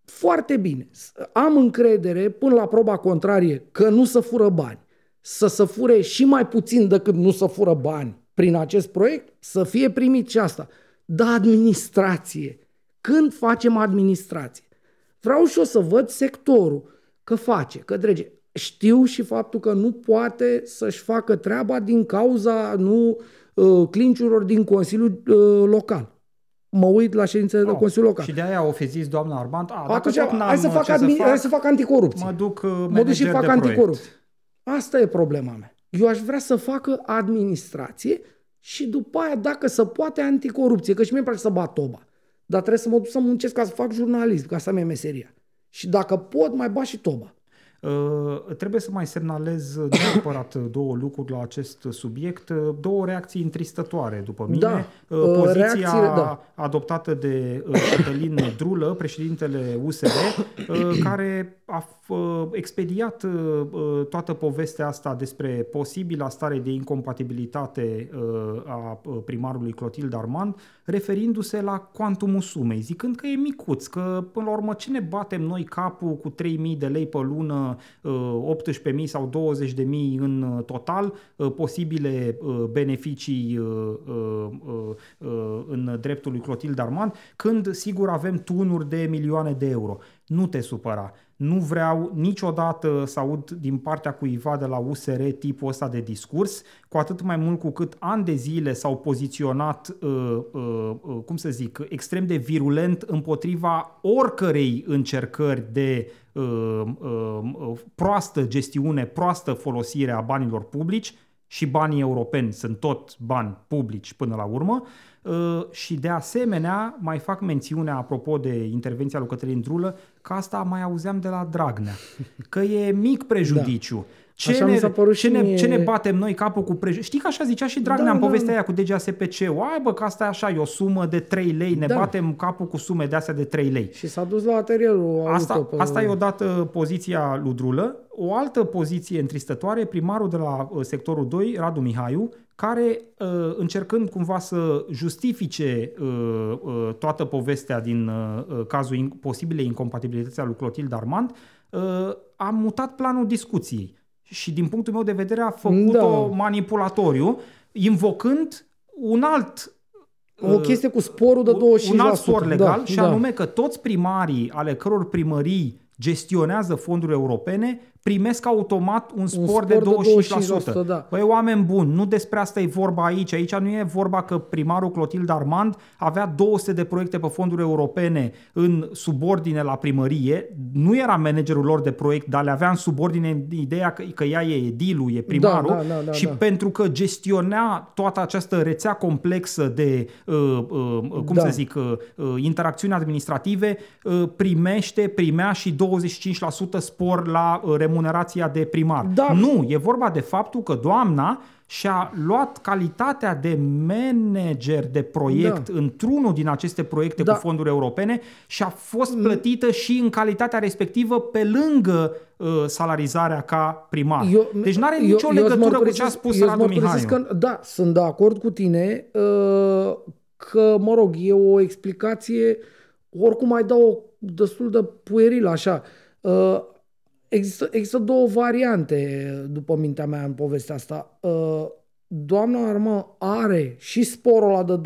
Foarte bine. Am încredere până la proba contrarie că nu să fură bani. Să se fure și mai puțin decât nu să fură bani prin acest proiect, să fie primit și asta. Da, administrație. Când facem administrație? Vreau și eu să văd sectorul că face, că drege. Știu și faptul că nu poate să-și facă treaba din cauza nu uh, clinciurilor din Consiliul uh, Local. Mă uit la ședințele de Oh, Consiliul Local. Și de aia o fi zis doamna Armand, a, dacă Atunci tot n-am hai să, fac ce admi- să hai să fac anticorupție. mă duc uh, Mă duc și manager fac de proiect. anticorupție. Asta e problema mea. Eu aș vrea să facă administrație și după aia, dacă se poate, anticorupție. Că și mie îmi place să bat toba. Dar trebuie să mă duc să muncesc ca să fac jurnalism, că asta mi-e meseria. Și dacă pot, mai bat și toba. Uh, trebuie să mai semnalez neapărat două lucruri la acest subiect, uh, două reacții întristătoare după mine. Da, Uh, uh, Poziția reacțiile, da. adoptată de uh, Cătălin Drulă, președintele USR, uh, care a f- uh, expediat uh, uh, toată povestea asta despre posibila stare de incompatibilitate uh, a uh, primarului Clotilde Armand, referindu-se la cuantumul sumei, zicând că e micuț, că până la urmă ce ne batem noi capul cu 3.000 de lei pe lună, uh, 18.000 sau 20.000 în uh, total, uh, posibile uh, beneficii uh, uh, uh, uh, în dreptul lui Clotilde Armand, când sigur avem tunuri de milioane de euro. Nu te supăra. Nu vreau niciodată să aud din partea cuiva de la USR tipul ăsta de discurs, cu atât mai mult cu cât ani de zile s-au poziționat, uh, uh, uh, cum să zic, extrem de virulent împotriva oricărei încercări de uh, uh, uh, proastă gestiune, proastă folosire a banilor publici, și banii europeni sunt tot bani publici până la urmă uh, și de asemenea mai fac mențiunea apropo de intervenția lui Cătălin Drulă că asta mai auzeam de la Dragnea, că e mic prejudiciu. Ce, Da. Așa ne, mi s-a părut ce, și ne, mie- ce ne batem noi capul cu prejudiciu? Știi că așa zicea și Dragnea Da, în da, povestea da. aia cu DGASPC-ul. Ai bă, că asta e așa, e o sumă de 3 lei, ne Da. batem capul cu sume de astea de 3 lei. Și s-a dus la atelierul Asta, auto pe... asta e odată poziția lui Drulă. O altă poziție întristătoare, primarul de la uh, sectorul 2, Radu Mihaiu, care, uh, încercând cumva să justifice uh, uh, toată povestea din uh, uh, cazul in- posibile incompatibilități al lui Clotilde Armand, uh, a mutat planul discuției. Și din punctul meu de vedere a făcut-o Da. manipulatoriu, invocând un alt O chestie cu sporul de 25%. un alt spor legal da, și da. anume că toți primarii ale căror primării gestionează fonduri europene primesc automat un spor, spor de de 25%. 25%, da. Păi oameni buni, nu despre asta e vorba aici. Aici nu e vorba că primarul Clotilde Armand avea 200 de proiecte pe fonduri europene în subordine la primărie. Nu era managerul lor de proiect, dar le avea în subordine ideea că, că ea e edilul, e primarul Da, da, da, da, și da. pentru că gestiona toată această rețea complexă de, uh, uh, cum Da. să zic, uh, uh, interacțiuni administrative, uh, primește, primea și 25% spor la uh, remunerația de primar. Da. Nu, e vorba de faptul că doamna și-a luat calitatea de manager de proiect Da. într-unul din aceste proiecte Da. cu fonduri europene și a fost plătită și în calitatea respectivă pe lângă uh, salarizarea ca primar. deci nu are eu- nicio eu îți legătură cu ce a mărturisesc- spus eu îți Radu Mihaiu. mărturisesc Că, da, sunt de acord cu tine uh, că, mă rog, e o explicație, oricum mai dau o destul de pueril așa. Uh, Există, există două variante, după mintea mea, în povestea asta. Uh, Doamna Armă are și sporul ăla de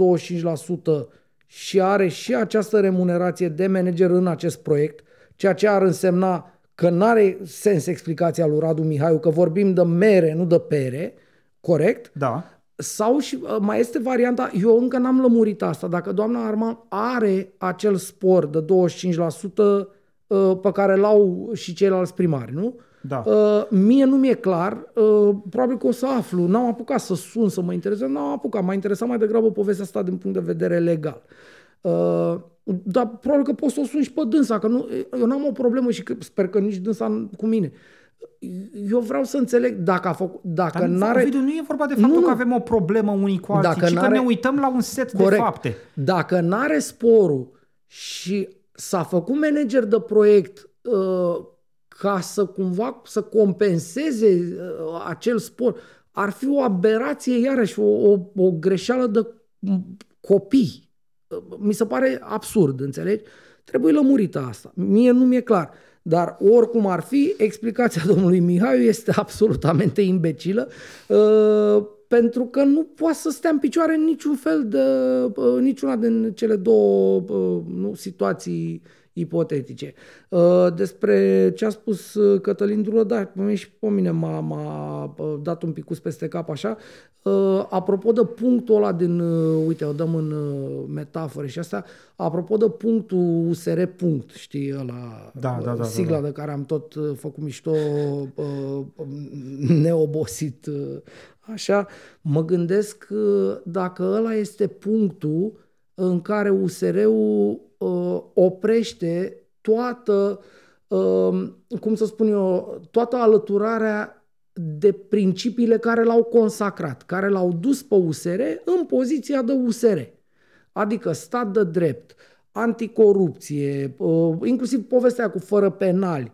25% și are și această remunerație de manager în acest proiect, ceea ce ar însemna că nu are sens explicația lui Radu Mihaiu, că vorbim de mere, nu de pere, corect? Da. Sau și uh, mai este varianta, eu încă n-am lămurit asta, dacă doamna Arma are acel spor de 25% uh, pe care l-au și ceilalți primari, nu? Da. Uh, mie nu mi-e clar, uh, probabil că o să aflu, n-am apucat să sun să mă interesez, n-am apucat, m-a interesat mai degrabă povestea asta din punct de vedere legal. Uh, dar probabil că poți să o sun și pe dânsa, că nu, eu n-am o problemă și că, sper că nici dânsa cu mine. Eu vreau să înțeleg dacă a făcut, dacă Dar n-are... Ovidiu, nu e vorba de faptul Nu, că nu. avem o problemă unii cu alții, Dacă ci că n-are- ne uităm la un set de Corect. fapte. Dacă n-are sporul și s-a făcut manager de proiect uh, ca să cumva să compenseze uh, acel spor, ar fi o aberație, iarăși, o, o, o greșeală de m, copii. Uh, Mi se pare absurd, înțelegi? Trebuie lămurită asta. Mie nu mi-e clar. Dar oricum ar fi, explicația domnului Mihai este absolutamente imbecilă, uh, pentru că nu poate să stea în picioare în niciun fel de, uh, niciuna din cele două uh, nu, situații ipotetice. Uh, despre ce a spus uh, Cătălin Drulă, da, pe mine și pe mine m-a, m-a uh, dat un picus peste cap așa. Uh, Apropo de punctul ăla din, uh, uite, o dăm în uh, metafore și asta, apropo de punctul USR punct, știi, ăla, Da, da, da, da, sigla da. de care am tot uh, făcut mișto uh, neobosit uh, așa, mă gândesc uh, dacă ăla este punctul în care USR-ul uh, oprește toată, uh, cum să spun eu, toată alăturarea de principiile care l-au consacrat, care l-au dus pe USR în poziția de USR. Adică stat de drept, anticorupție, uh, inclusiv povestea cu fără penali.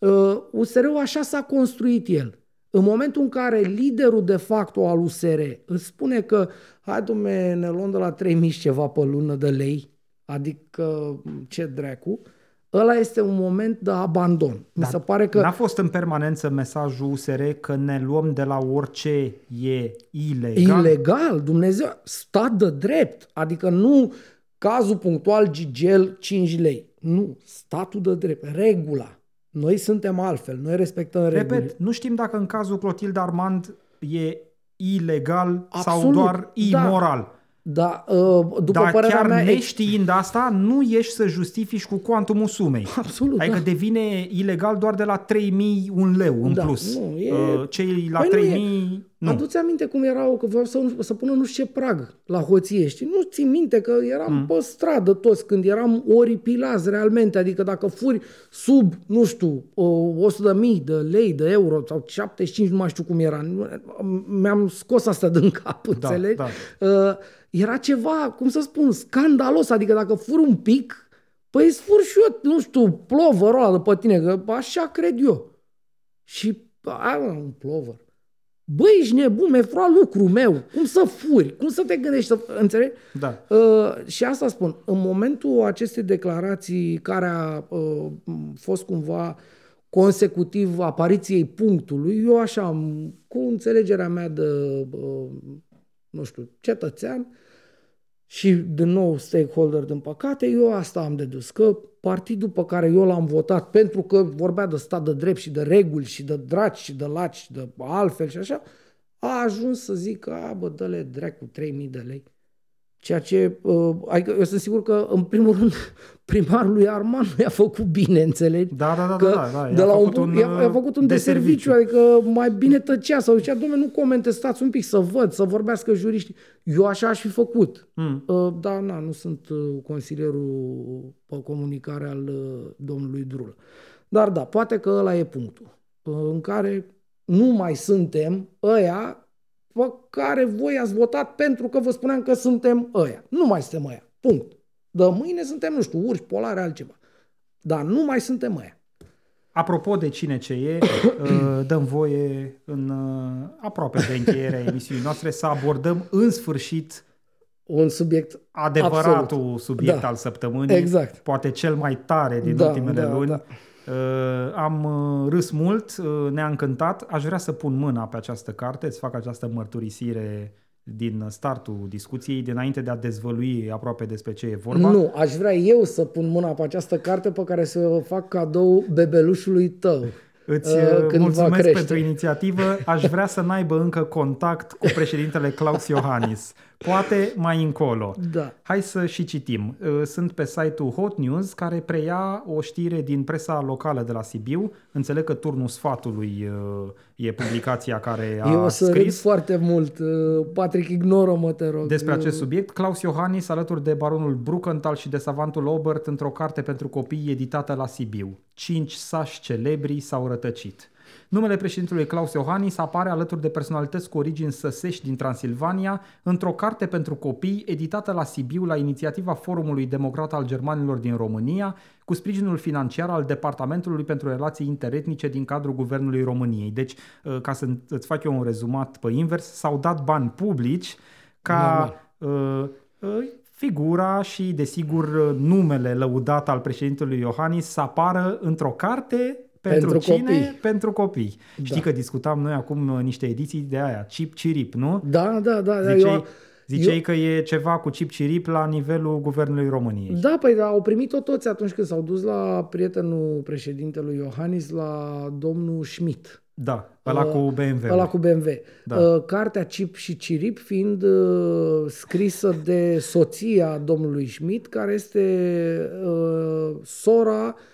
Uh, USR-ul așa s-a construit el. În momentul în care liderul de facto al USR îți spune că hai domne, ne luăm de la 3000 și ceva pe lună de lei, adică ce dracu, ăla este un moment de abandon. Mi Da. se pare că... N-a fost în permanență mesajul USR că ne luăm de la orice e ilegal? Ilegal, Dumnezeu, stat de drept, adică nu cazul punctual Gigel 5 lei. Nu, statul de drept, regula. Noi suntem altfel, noi respectăm regulile. Repet, nu știm dacă în cazul Clotilde Armand e ilegal sau Absolut, doar da. imoral. Dar, uh, după Dar părerea chiar mea, ex- neștiind asta, nu ești să justifici cu cuantumul sumei. Absolut, Adică da. devine ilegal doar de la 3000 un leu în Da, plus. nu, e- Uh, Cei la Păi nu e. 3000... Nu. Aduți aminte cum erau, că vreau să, să pună nu știu ce prag la hoție, știi? Nu ții minte că eram mm. pe stradă toți când eram oripilați realmente, adică dacă furi sub, nu știu, o 100 de mii de lei, de euro sau 75, nu mai știu cum era, nu- mi-am scos asta din cap, înțelegi? da. Uh, era ceva, cum să spun, scandalos, adică dacă furi un pic, păi îți fur și eu, nu știu, plovărul ăla de pe tine, că așa cred eu. Și ai mă, un plover. Băi, ești nebun, mi-ai furat lucrul meu. Cum să furi? Cum să te gândești să... Înțelegi? Da. Uh, și asta spun. În momentul acestei declarații care a uh, fost cumva consecutiv apariției punctului, eu așa, am- cu înțelegerea mea de, uh, nu știu, cetățean și, din nou, stakeholder din păcate, eu asta am dedus, că partidul pe care eu l-am votat, pentru că vorbea de stat de drept și de reguli și de draci și de laci și de altfel și așa, a ajuns să zic că, a, bă, dă-le dracu 3000 de lei. Ceea ce, uh, adică eu sunt sigur că, în primul rând, primarul lui Arman nu i-a făcut bine, înțelegi? Da, da, da, Că da, da, de i-a la un făcut punct, un, i-a, i-a făcut un deserviciu, adică mai bine tăcea sau zicea, domnule, nu comente, stați un pic să văd, să vorbească juriștii. Eu așa aș fi făcut. Mm. Uh, dar na, nu sunt uh, consilierul pe comunicare al uh, domnului Drulă. Dar da, poate că ăla e punctul uh, în care nu mai suntem ăia pe care voi ați votat pentru că vă spuneam că suntem ăia. Nu mai suntem ăia. Punct. De mâine suntem, nu știu, urși polare, altceva. Dar nu mai suntem ăia. Apropo de cine ce e, uh, dăm voie în uh, aproape de încheierea emisiunii noastre să abordăm în sfârșit Un subiect adevăratul Absolut. subiect Da. al săptămânii, Exact. poate cel mai tare din Da, ultimele da, luni. da. Uh, am uh, râs mult, uh, ne-a încântat. Aș vrea să pun mâna pe această carte, să fac această mărturisire din startul discuției, dinainte de a dezvălui aproape despre ce e vorba. Nu, aș vrea eu să pun mâna pe această carte pe care să o fac cadou bebelușului tău. Îți uh, uh, când va mulțumesc crește. pentru inițiativă. Aș vrea să n-aibă încă contact cu președintele Klaus Iohannis. Poate mai încolo. Da. Hai să și citim. Uh, sunt pe site-ul Hot News care preia o știre din presa locală de la Sibiu. Înțeleg că turnul sfatului uh, e publicația care a Eu o să râd scris foarte mult. Uh, Patrick, ignoră-mă, te rog. despre acest Uh, subiect. Klaus Iohannis alături de baronul Bruckenthal și de savantul Obert într-o carte pentru copii editată la Sibiu. Cinci sași celebri s-au rătăcit. Numele președintelui Claus Iohannis apare alături de personalități cu origini săsești din Transilvania într-o carte pentru copii editată la Sibiu la inițiativa Forumului Democrat al Germanilor din România, cu sprijinul financiar al Departamentului pentru Relații Interetnice din cadrul Guvernului României. Deci, uh, ca să îți fac eu un rezumat pe invers, s-au dat bani publici ca uh, uh, figura și, desigur, numele lăudat al președintelui Iohannis să apară într-o carte pentru, Pentru cine? copii. Pentru copii. Da. Știi că discutam noi acum uh, niște ediții de aia, chip cirip, nu? Da, da, da. da Ziceai, eu, ziceai eu- că e ceva cu chip cirip la nivelul Guvernului României. Da, păi da, au primit-o toți atunci când s-au dus la prietenul președintelui Iohannis, la domnul Schmidt. Da, ăla Uh, cu BMW. Ăla cu BMW. Da. Uh, Cartea Cip și Cirip fiind uh, scrisă de soția domnului Schmidt, care este uh, sora uh,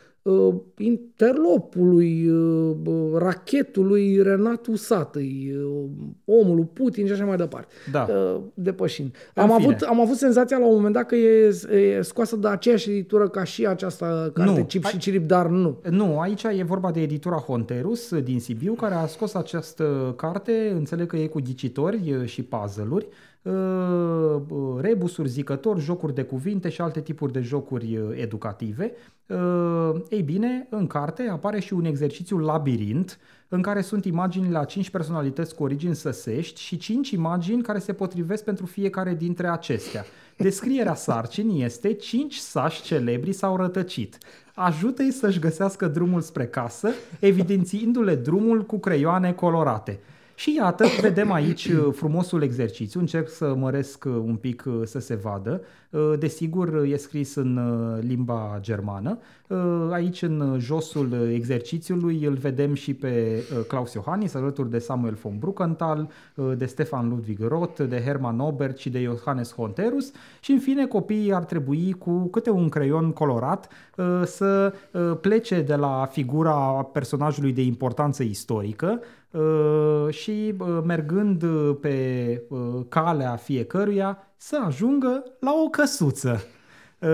interlopului, uh, bă, rachetului Renat Usatăi, uh, omul lui Putin și așa mai departe. Da. Uh, depășind. În Am fine. avut, am avut senzația la un moment dat că e, e scoasă de aceeași editură ca și această carte Nu. Cip Hai- și Cirip, dar nu. Nu, aici e vorba de editura Honterus din Sibiu, care a scos această carte, înțeleg că e cu ghicitori uh, și puzzle-uri, uh, uh, rebusuri, zicători, jocuri de cuvinte și alte tipuri de jocuri uh, educative. Uh, Ei bine, în carte apare și un exercițiu labirint în care sunt imagini la 5 personalități cu origini săsești și 5 imagini care se potrivesc pentru fiecare dintre acestea. Descrierea sarcinii este 5 sași celebri s-au rătăcit. Ajută-i să-și găsească drumul spre casă, evidențiindu-le drumul cu creioane colorate. Și iată, vedem aici uh, frumosul exercițiu, încerc să măresc uh, un pic uh, să se vadă. Uh, Desigur, uh, e scris în uh, limba germană. Uh, Aici, în uh, josul uh, exercițiului, îl vedem și pe uh, Klaus Iohannis, alături de Samuel von Bruckenthal, uh, de Stefan Ludwig Roth, de Hermann Obert și de Johannes Honterus. Și, în fine, copiii ar trebui, cu câte un creion colorat, uh, să uh, plece de la figura personajului de importanță istorică uh, și uh, mergând uh, pe uh, calea fiecăruia să ajungă la o căsuță. Uh,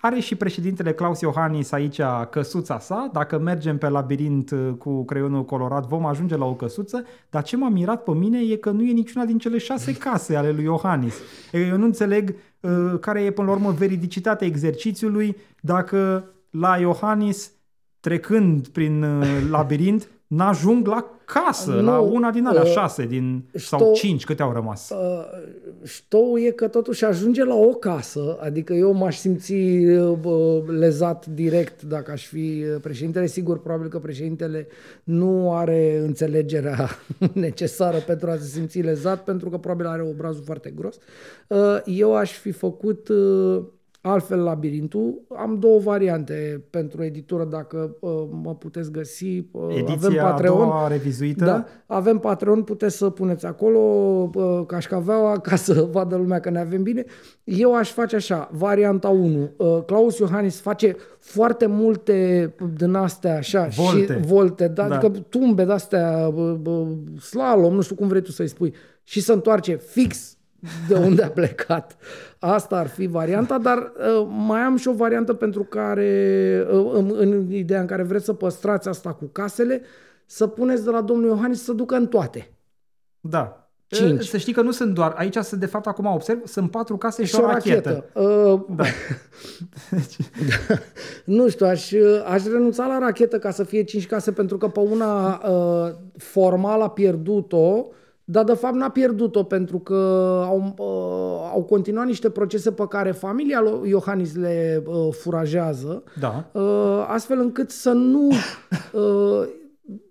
are și președintele Claus Iohannis aici căsuța sa. Dacă mergem pe labirint uh, cu creionul colorat, vom ajunge la o căsuță. Dar ce m-a mirat pe mine e că nu e niciuna din cele șase case ale lui Iohannis. E, Eu nu înțeleg uh, care e până la urmă veridicitatea exercițiului dacă la Iohannis, trecând prin uh, labirint, n-ajung la casă, Nu, la una din alea uh, șase din, sau știu- cinci, câte au rămas. Uh, Ștou e că totuși ajunge la o casă, adică eu m-aș simți uh, bă, lezat direct dacă aș fi uh, președintele. Sigur, probabil că președintele nu are înțelegerea necesară pentru a se simți lezat, pentru că probabil are obrazul foarte gros. Uh, Eu aș fi făcut uh, altfel labirintul. Am două variante pentru editură, dacă uh, mă puteți găsi. Uh, Ediția Avem a Patreon. doua revizuită. Da, avem Patreon, puteți să puneți acolo uh, cașcaveaua ca să vadă lumea că ne avem bine. Eu aș face așa, varianta 1. Uh, Claus Iohannis face foarte multe din astea așa Volte. și volte, da, Da. adică tumbe de astea, bă, bă, slalom, nu știu cum vrei tu să-i spui, și se întoarce fix de unde a plecat. Asta ar fi varianta, dar uh, mai am și o variantă pentru care, uh, în, în ideea în care vreți să păstrați asta cu casele, să puneți de la domnul Iohannis să ducă în toate. Da. Cinci. Să știi că nu sunt doar, aici sunt de fapt acum observ, sunt patru case și, Și o rachetă. Uh, Da. nu știu, aș, aș renunța la rachetă ca să fie 5 case, pentru că pe una uh, formal a pierdut-o, dar de fapt n-a pierdut-o pentru că au, uh, au continuat niște procese pe care familia lui Iohannis le uh, furajează, Da. uh, astfel încât să nu uh,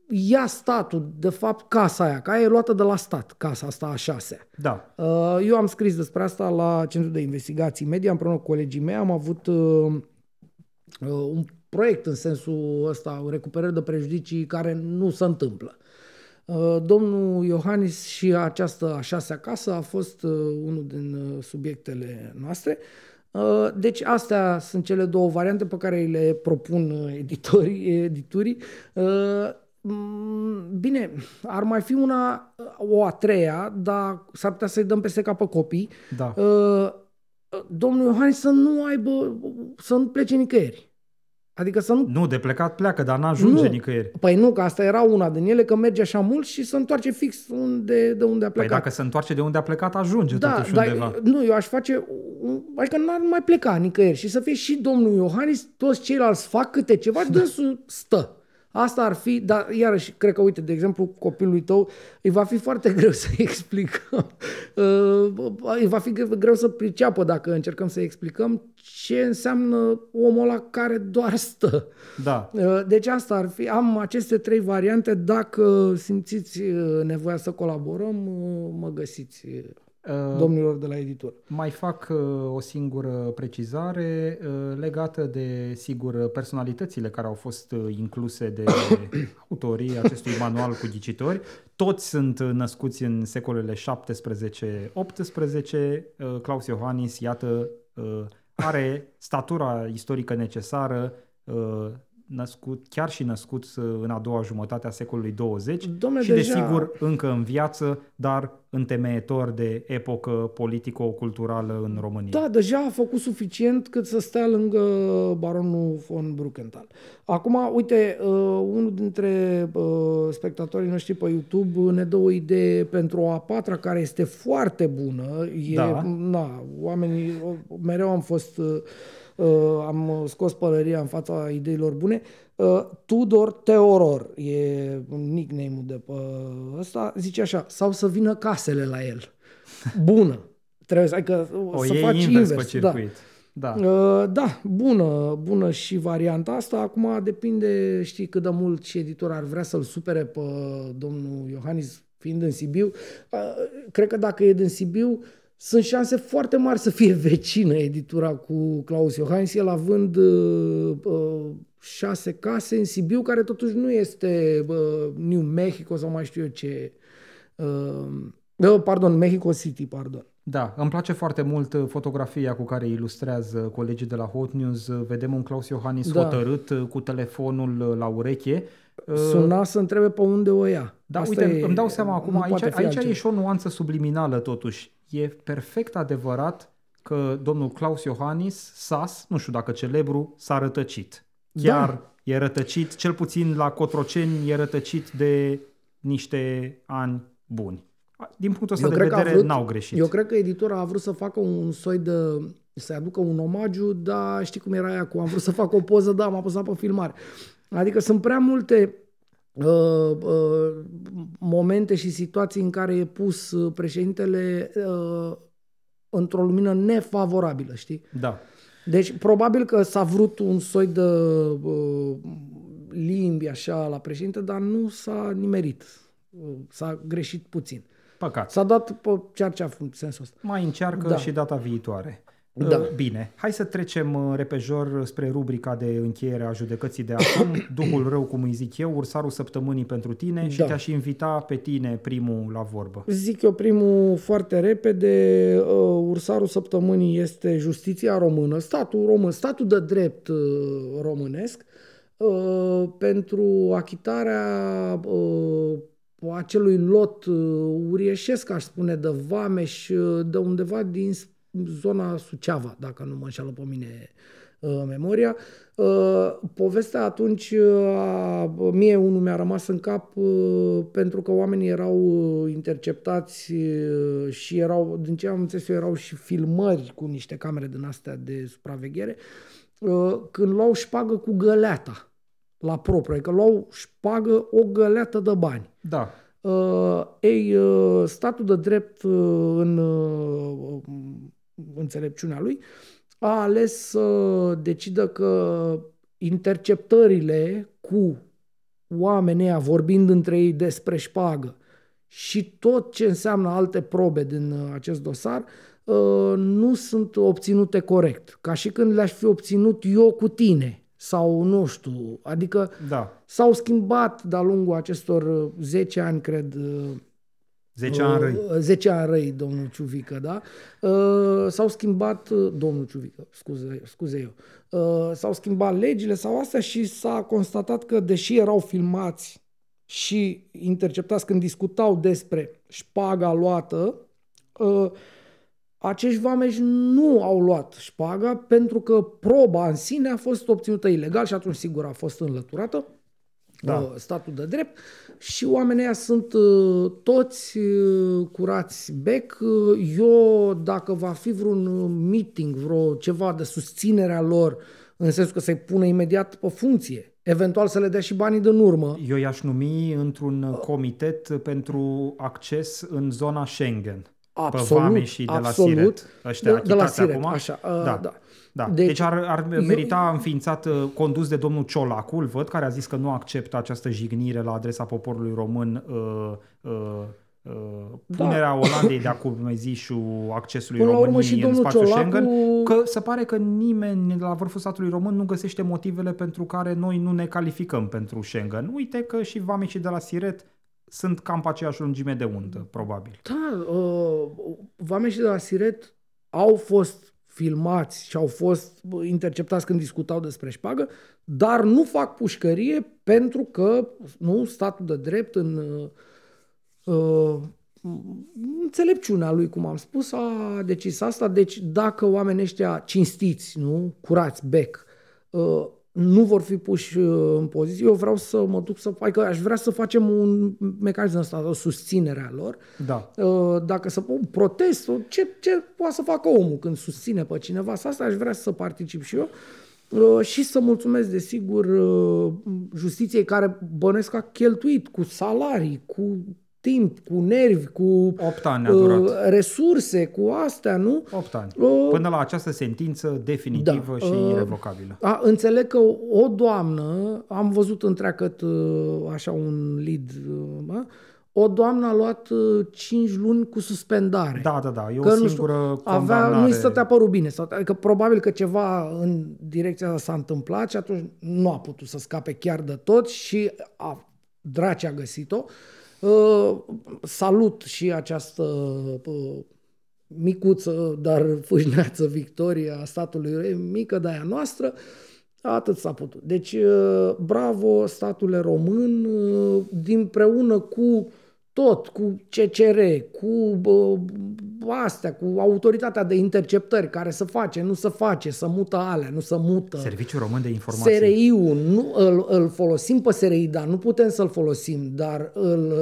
ia statul, de fapt casa aia, că aia e luată de la stat, casa asta a șasea. Da. Uh, Eu am scris despre asta la Centrul de Investigații Media împreună cu colegii mei. Am avut uh, uh, un proiect în sensul ăsta, o recuperare de prejudicii care nu se întâmplă. Uh, domnul Iohannis și această a șasea casă a fost uh, unul din uh, subiectele noastre. Deci astea sunt cele două variante pe care le propun editorii, editurii. Mm, bine, ar mai fi una, o a treia, dar s-ar putea să-i dăm peste capă copii. Da. Domnul Iohannis să nu aibă, să nu plece nicăieri. Adică să nu... Nu, de plecat pleacă, dar n-ajunge nu. nicăieri. Păi nu, că asta era una din ele, că merge așa mult și se întoarce fix unde, de unde a păi plecat. Păi dacă se întoarce de unde a plecat, ajunge da, totuși dar, undeva. Nu, eu aș face... Adică n-ar mai pleca nicăieri și să fie și domnul Iohannis, toți ceilalți fac câte ceva, dânsul stă. Asta ar fi, dar iarăși, cred că, uite, de exemplu, copilului tău, îi va fi foarte greu să explicăm, uh, îi va fi greu să priceapă dacă încercăm să explicăm ce înseamnă omul ăla care doar stă. Da. Uh, deci asta ar fi, am aceste trei variante, dacă simțiți uh, nevoia să colaborăm, mă găsiți Uh, domnilor de la editor. Mai fac uh, o singură precizare uh, legată de, sigur, personalitățile care au fost incluse de autorii acestui manual cu ghicitori. Toți sunt născuți în secolele 17-18. Claus Iohannis, iată, are statura istorică necesară născut, chiar și născut în a doua jumătate a secolului 20 Dom'le, și deja... desigur încă în viață, dar întemeietor de epocă politico-culturală în România. Da, deja a făcut suficient cât să stea lângă baronul von Bruckenthal. Acum, uite, uh, unul dintre uh, spectatorii noștri pe YouTube ne dă o idee pentru o a patra care este foarte bună. E, da. na, oamenii, mereu am fost... Uh, uh, am scos pălăria în fața ideilor bune. Uh, Tudor Teoror e nickname-ul de pe ăsta, zice așa, sau să vină casele la el. Bună. Trebuie să, adică, o să faci invers. invers pe da. Da. Uh, da, bună, bună și varianta asta. Acum depinde, știi, cât de mult și editor ar vrea să-l supere pe domnul Iohannis fiind în Sibiu. Uh, cred că dacă e din Sibiu, sunt șanse foarte mari să fie vecină editura cu Claus Iohannis, el având uh, uh, șase case în Sibiu, care totuși nu este uh, New Mexico sau mai știu eu ce. Uh, uh, pardon, Mexico City, pardon. Da, îmi place foarte mult uh, fotografia cu care ilustrează colegii de la Hot News. Vedem un Claus Iohannis da. hotărât uh, cu telefonul la ureche. Suna să întrebe pe unde o ia. Da, Asta uite, e, îmi dau seama acum, aici, aici e și o nuanță subliminală totuși e perfect adevărat că domnul Claus Iohannis, Sas, nu știu dacă celebru, s-a rătăcit. Chiar da. e rătăcit, cel puțin la Cotroceni, e rătăcit de niște ani buni. Din punctul ăsta eu de vedere, vrut, n-au greșit. Eu cred că editora a vrut să facă un soi de... să aducă un omagiu, dar știi cum era aia cu am vrut să fac o poză, da, m-a pus pe filmare. Adică sunt prea multe Uh, uh, momente și situații în care e pus uh, președintele uh, într-o lumină nefavorabilă, știi? Da. Deci, probabil că s-a vrut un soi de uh, limbi așa la președinte, dar nu s-a nimerit. Uh, s-a greșit puțin. Păcat. S-a dat pe cearcea în sensul ăsta. Mai încearcă da. și data viitoare. Da. Uh, bine, hai să trecem uh, repejor spre rubrica de încheiere a judecății de acum. Duhul rău, cum îi zic eu, ursarul săptămânii pentru tine și da. te-aș invita pe tine primul la vorbă. Zic eu primul foarte repede. Uh, ursarul săptămânii este justiția română, statul român, statul de drept românesc pentru achitarea acelui lot urieșesc, aș spune, de vameș de undeva din zona Suceava, dacă nu mă înșală pe mine uh, memoria. Uh, povestea atunci, uh, mie unul mi-a rămas în cap uh, pentru că oamenii erau uh, interceptați uh, și erau, din ce am înțeles eu, erau și filmări cu niște camere din astea de supraveghere, uh, când luau șpagă cu găleata la propriu, adică luau șpagă o găleată de bani. Da. Uh, ei, uh, statul de drept uh, în uh, înțelepciunea lui, a ales să decidă că interceptările cu oamenii vorbind între ei despre șpagă și tot ce înseamnă alte probe din uh, acest dosar uh, nu sunt obținute corect. Ca și când le-aș fi obținut eu cu tine. sau nu știu, adică Da. s-au schimbat de-a lungul acestor uh, 10 ani, cred, uh, 10 ani răi. Uh, 10 ani răi, domnul Ciuvică, da? Uh, s-au schimbat, uh, domnul Ciuvică, scuze, scuze eu, uh, s-au schimbat legile sau astea și s-a constatat că, deși erau filmați și interceptați când discutau despre șpaga luată, uh, acești vameși nu au luat șpaga pentru că proba în sine a fost obținută ilegal și atunci sigur a fost înlăturată Da. uh, statul de drept și oamenii ăia sunt uh, toți uh, curați bec. Uh, Eu, dacă va fi vreun uh, meeting, vreo ceva de susținere a lor, în sensul că să-i pună imediat pe funcție, eventual să le dea și banii din urmă, Eu i-aș numi într-un comitet pentru acces în zona Schengen. Absolut, pe vameșii de la absolut. Siret. Ăștia De- de la achitați Siret, acum? așa, uh, da. da. Da. Deci- Deci, ar, ar eu- merita înființat, uh, condus de domnul Ciolacu, îl văd, care a zis că nu acceptă această jignire la adresa poporului român, uh, uh, uh, punerea Olandei de acum zișul accesului Da. Până la urmă României și în domnul spațiul Ciolacu- Schengen, că se pare că nimeni la vârful statului român nu găsește motivele pentru care noi nu ne calificăm pentru Schengen. Uite că și vamicii de la Siret sunt cam pe aceeași lungime de undă, probabil. Da, uh, vameșii de la Siret au fost filmați și au fost bă, interceptați când discutau despre șpagă, dar nu fac pușcărie pentru că nu statul de drept în uh, uh, înțelepciunea lui, cum am spus, a decis asta. Deci dacă oamenii ăștia cinstiți, nu, curați, bec, uh, nu vor fi puși uh, în poziție, eu vreau să mă duc să fac, că aș vrea să facem un mecanism ăsta, o susținere a lor. Da. Uh, Dacă să un protest, sau ce, ce poate să facă omul când susține pe cineva, să asta aș vrea să particip și eu. Uh, Și să mulțumesc, desigur, uh, justiției care bănesc a cheltuit cu salarii, cu timp, cu nervi, cu 8 ani a durat. uh, resurse, cu astea, nu? 8 ani. Uh, Până la această sentință definitivă da, și uh, irevocabilă. A, înțeleg că o doamnă, am văzut întreagăt uh, așa un lead, uh, mă, o doamnă a luat 5 luni cu suspendare. Da, da, da. E Că o nu singură știu, avea, condamnare. nu-i stătea părul bine. Sau, adică probabil că ceva în direcția asta s-a întâmplat și atunci nu a putut să scape chiar de tot și a, draci a găsit-o. Uh, salut și această uh, micuță, dar fâșneață victorie a statului Rei, mică de aia noastră, atât s-a putut. Deci, uh, bravo statule român, uh, dinpreună cu tot, cu CCR, cu bă, astea, cu autoritatea de interceptări care să face, nu să face, să mută alea, nu să mută. Serviciul Român de Informații. SRI-ul, nu, îl, îl folosim pe SRI, dar nu putem să-l folosim, dar îl,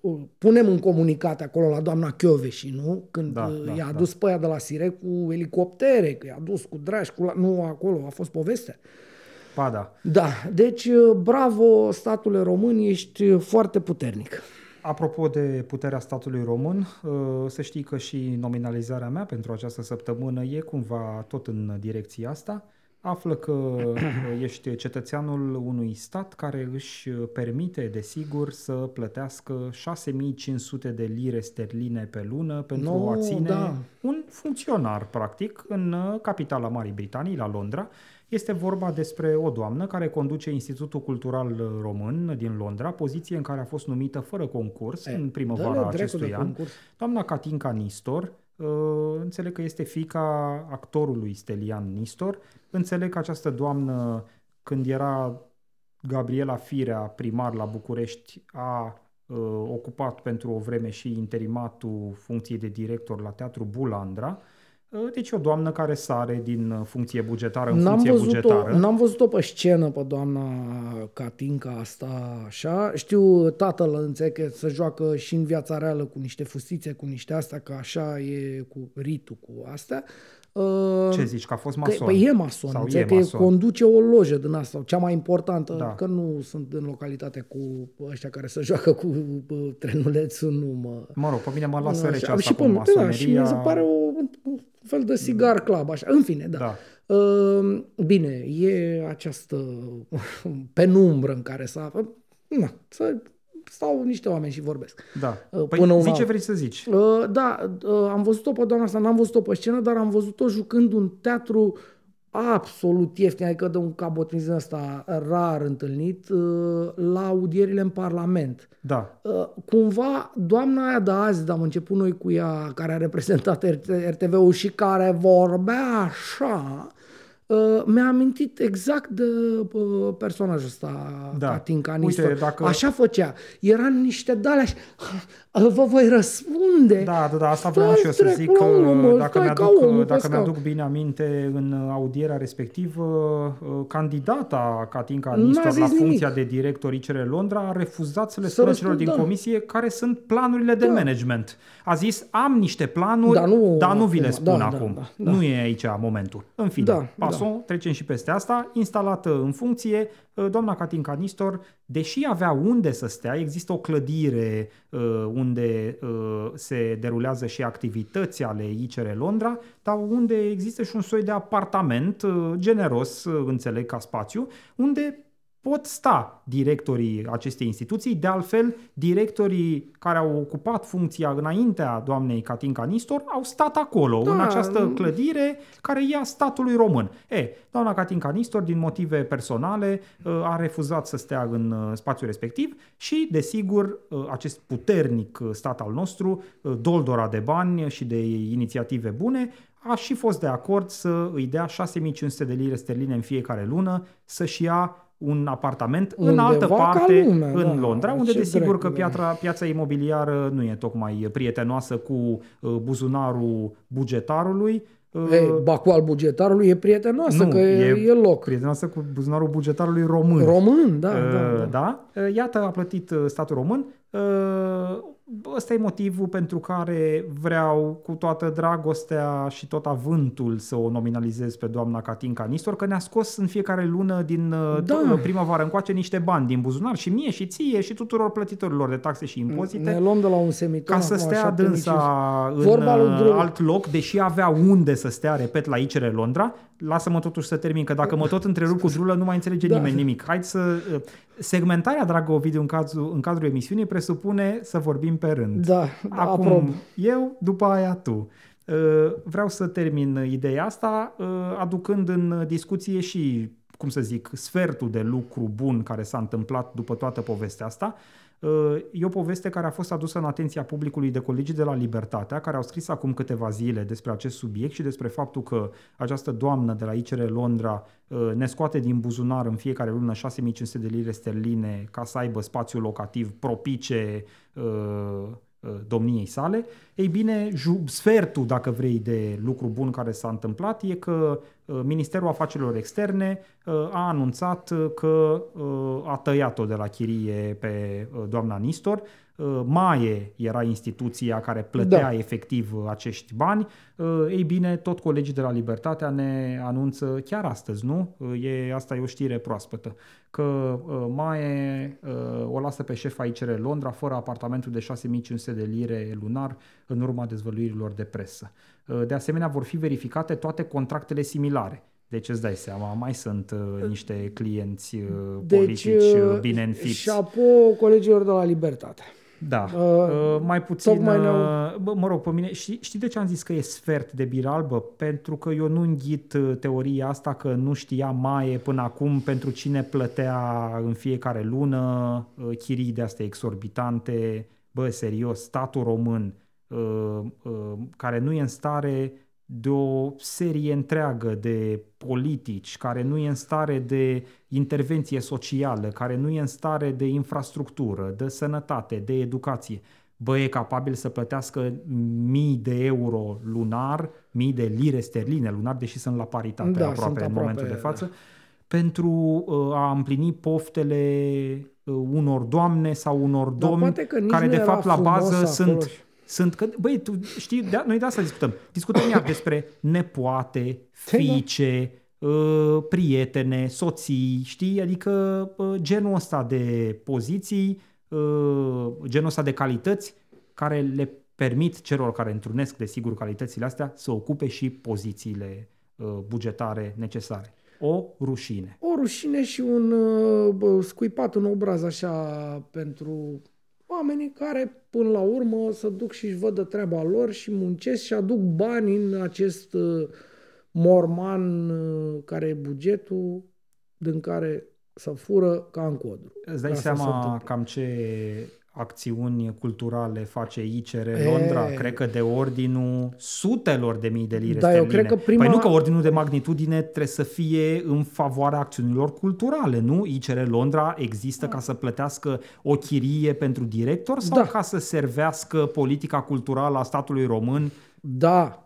uh, punem în comunicate acolo la doamna Chioveși, nu? Când Da, uh, da, i-a da. adus pe ea de la Sire cu elicoptere, că i-a dus cu dragi, cu la... nu acolo, a fost poveste. Ba da. Da, deci uh, bravo statule român, ești uh, foarte puternic. Apropo de puterea statului român, uh, să știi că și nominalizarea mea pentru această săptămână e cumva tot în direcția asta. Află că uh, ești cetățeanul unui stat care își permite, desigur, să plătească 6500 de lire sterline pe lună pentru No, a ține da. un funcționar, practic, în uh, capitala Marii Britanii, la Londra. Este vorba despre o doamnă care conduce Institutul Cultural Român din Londra, poziție în care a fost numită fără concurs E, în dă-le primăvara dracu acestui de an. concurs. Doamna Catinca Nistor, uh, înțeleg că este fica actorului Stelian Nistor. Înțeleg că această doamnă, când era Gabriela Firea primar la București, a uh, ocupat pentru o vreme și interimatul funcției de director la Teatru Bulandra. Uh, Deci o doamnă care sare din uh, funcție bugetară în N-am funcție văzut-o, bugetară. n-am văzut-o pe scenă pe doamna Catinca asta așa. Știu tatăl înțeleg că se joacă și în viața reală cu niște fustițe, cu niște astea, că așa e cu ritul, cu astea. Uh, Ce zici, că a fost Că, mason? păi e mason, Sau înțeleg e că mason. conduce o lojă din asta, cea mai importantă, Da. că nu sunt în localitate cu ăștia care se joacă cu bă, trenulețul, nu mă... Mă rog, pe mine mă lasă rece Așa, asta și cu pe mine, da, masoneria. și mi se pare o, un fel de cigar club, așa. În fine, da. Da. Uh, Bine, e această penumbră în care s-a... Na, să stau niște oameni și vorbesc. Da. Uh, Păi până zi una ce alta. vrei să zici. Uh, Da, uh, am văzut-o pe doamna asta, n-am văzut-o pe scenă, dar am văzut-o jucând un teatru absolut ieftin, adică de un cabotnism ăsta rar întâlnit, uh, la audierile în Parlament. Da. Uh, cumva, doamna aia de azi, am început noi cu ea, care a reprezentat RTV-ul și care vorbea așa, Uh, mi-a amintit exact de uh, personajul ăsta, da. Catinca Uite, dacă... Așa făcea. Era niște dale și vă voi răspunde. Da, da, da, asta vreau și eu să zic că omul, dacă, mi-aduc, omul, dacă mi-aduc bine aminte în audierea respectivă, uh, candidata Catinca Nistor la funcția nimic. de director ICR Londra a refuzat să le spună celor din da. comisie care sunt planurile de da. management. A zis, am niște planuri, dar nu, dar nu vi le spun da, acum. Da, da, da. Nu e aici momentul. În fine, da, pason, da. trecem și peste asta. Instalată în funcție, uh, doamna Catinca Nistor, deși avea unde să stea, există o clădire uh, unde uh, se derulează și activități ale ICR Londra, dar unde există și un soi de apartament uh, generos, uh, înțeleg, ca spațiu, unde pot sta directorii acestei instituții. De altfel, directorii care au ocupat funcția înaintea doamnei Catinca Nistor au stat acolo, da. în această clădire care ia statului român. E, doamna Catinca Nistor, din motive personale, uh, a refuzat să stea în uh, spațiul respectiv și, desigur, uh, acest puternic stat al nostru, doldora de bani și de inițiative bune, a și fost de acord să îi dea 6500 de lire sterline în fiecare lună să-și ia un apartament Undeva în altă parte, lume, în da, Londra, unde desigur că piatra, piața imobiliară nu e tocmai prietenoasă cu uh, buzunarul bugetarului. Uh, Ei, ba cu al bugetarului e prietenoasă, nu, că e, e loc. prietenoasă cu buzunarul bugetarului român. Român, da. Uh, da, da. da? Iată, a plătit uh, statul român. Uh, ăsta e motivul pentru care vreau cu toată dragostea și tot avântul să o nominalizez pe doamna Catinca Nistor, că ne-a scos în fiecare lună din uh, da. primăvară încoace niște bani din buzunar și mie și ție și tuturor plătitorilor de taxe și impozite. Ne luăm de la un semiton. Ca să stea dânsa în Vorba uh, alt loc, deși avea unde să stea, repet, la ICR Londra, lasă-mă totuși să termin, că dacă mă tot întrerup cu drulă, nu mai înțelege da. nimeni nimic. Hai să... Uh, segmentarea, dragă Ovidiu, în, cazul, în cadrul emisiunii presupune să vorbim pe rând. Da, Acum aprob. eu, după aia tu. Uh, vreau să termin ideea asta uh, aducând în discuție și, cum să zic, sfertul de lucru bun care s-a întâmplat după toată povestea asta E o poveste care a fost adusă în atenția publicului de colegii de la Libertatea, care au scris acum câteva zile despre acest subiect și despre faptul că această doamnă de la ICR Londra uh, ne scoate din buzunar în fiecare lună 6500 de lire sterline ca să aibă spațiu locativ propice uh, Uh, domniei sale. Ei bine, sfertul, dacă vrei, de lucru bun care s-a întâmplat e că uh, Ministerul Afacerilor Externe uh, a anunțat că a tăiat-o de la chirie pe doamna Nistor Uh, Maie era instituția care plătea da. efectiv uh, acești bani. Uh, ei bine, tot colegii de la Libertatea ne anunță chiar astăzi, nu? E, asta e o știre proaspătă. Că Maie o lasă pe șefa ICR Londra fără apartamentul de 6500 de lire lunar în urma dezvăluirilor de presă. De asemenea, vor fi verificate toate contractele similare. Deci îți dai seama, mai sunt uh, niște clienți uh, deci, politici uh, bine înfiți. Șapo colegilor de la Libertate. Da, uh, mai puțin, uh, bă, mă rog, pe mine, știi, știi de ce am zis că e sfert de biralbă? Pentru că eu nu înghit uh, teoria asta că nu știa Maie până acum pentru cine plătea în fiecare lună uh, chirii de astea exorbitante. Bă, serios, statul român uh, uh, care nu e în stare de o serie întreagă de politici, care nu e în stare de intervenție socială, care nu e în stare de infrastructură, de sănătate, de educație, bă, e capabil să plătească mii de euro lunar, mii de lire sterline lunar, deși sunt la paritate da, aproape, aproape în momentul de față, da. pentru uh, a împlini poftele uh, unor doamne sau unor domni care de fapt la bază sunt sunt că, băi, tu știi, de, noi de asta discutăm. Discutăm iar despre nepoate, fiice, uh, prietene, soții, știi? Adică uh, genul ăsta de poziții, uh, genul ăsta de calități care le permit celor care întrunesc, desigur, calitățile astea să ocupe și pozițiile uh, bugetare necesare. O rușine. O rușine și un uh, scuipat în obraz așa pentru oamenii care până la urmă să duc și-și văd de treaba lor și muncesc și aduc bani în acest uh, morman uh, care e bugetul, din care să fură ca în codru. Îți dai Ca să se seama întâmple. cam ce acțiuni culturale face ICR Londra? E. Cred că de ordinul sutelor de mii de lire Da, eu sterline. cred că prima- Păi nu că ordinul de magnitudine trebuie să fie în favoarea acțiunilor culturale, nu? ICR Londra există ca să plătească o chirie pentru director sau Da. ca să servească politica culturală a statului român? Da.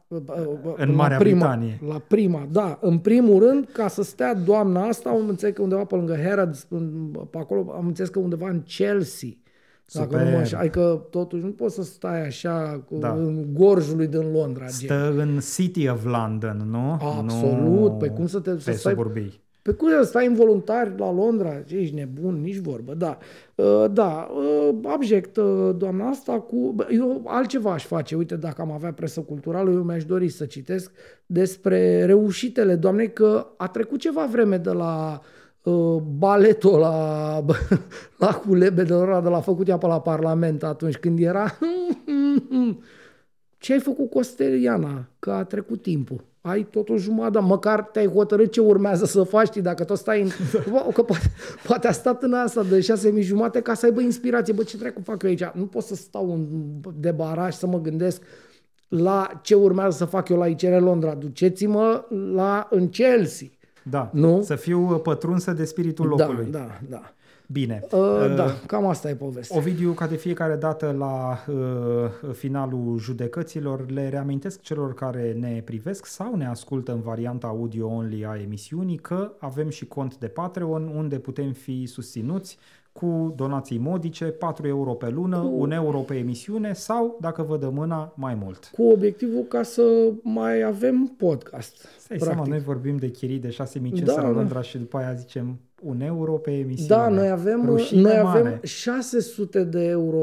În la Marea prima, Britanie. La prima, da. În primul rând, ca să stea doamna asta, am înțeles că undeva pe lângă Harrods, în- pe acolo, am înțeles că undeva în Chelsea. Dacă nu mă Super. înșel, adică totuși nu poți să stai așa cu, Da. în gorjului din Londra. gen. Stă în City of London, nu? Absolut. Nu Păi cum să te- să pe stai- suburbii. Pe cum să stai involuntar la Londra? Ce, Ești nebun, nici vorbă, da. Uh, Da, uh, abject uh, doamna asta cu... bă, Eu altceva aș face, uite, dacă am avea presă culturală, eu mi-aș dori să citesc despre reușitele doamnei, că a trecut ceva vreme de la uh, baletul la, la culebe de ora de la făcut ea pe la Parlament atunci când era ce ai făcut Costeliana? Că a trecut timpul. Ai tot o jumătate, măcar te-ai hotărât ce urmează să faci, știi, dacă tot stai în... Bă, că poate, poate a stat în asta de șase mii jumate ca să aibă inspirație. Bă, ce trecu fac eu aici? Nu pot să stau în de baraj să mă gândesc la ce urmează să fac eu la ICR Londra. Duceți-mă la, în Chelsea. Da, Nu? să fiu pătrunsă de spiritul locului. Da, da, da. Bine. Uh, da, cam asta e povestea. Ovidiu, ca de fiecare dată la uh, finalul judecăților, le reamintesc celor care ne privesc sau ne ascultă în varianta audio-only a emisiunii că avem și cont de Patreon unde putem fi susținuți cu donații modice, 4 euro pe lună, 1 euro pe emisiune sau, dacă vă dă mâna, mai mult. Cu obiectivul ca să mai avem podcast. Stai seama, noi vorbim de chirii de 6500 Da, la da. Londra și după aia zicem un euro pe emisiune. Da, noi avem, Rușine noi mare. avem 600 de euro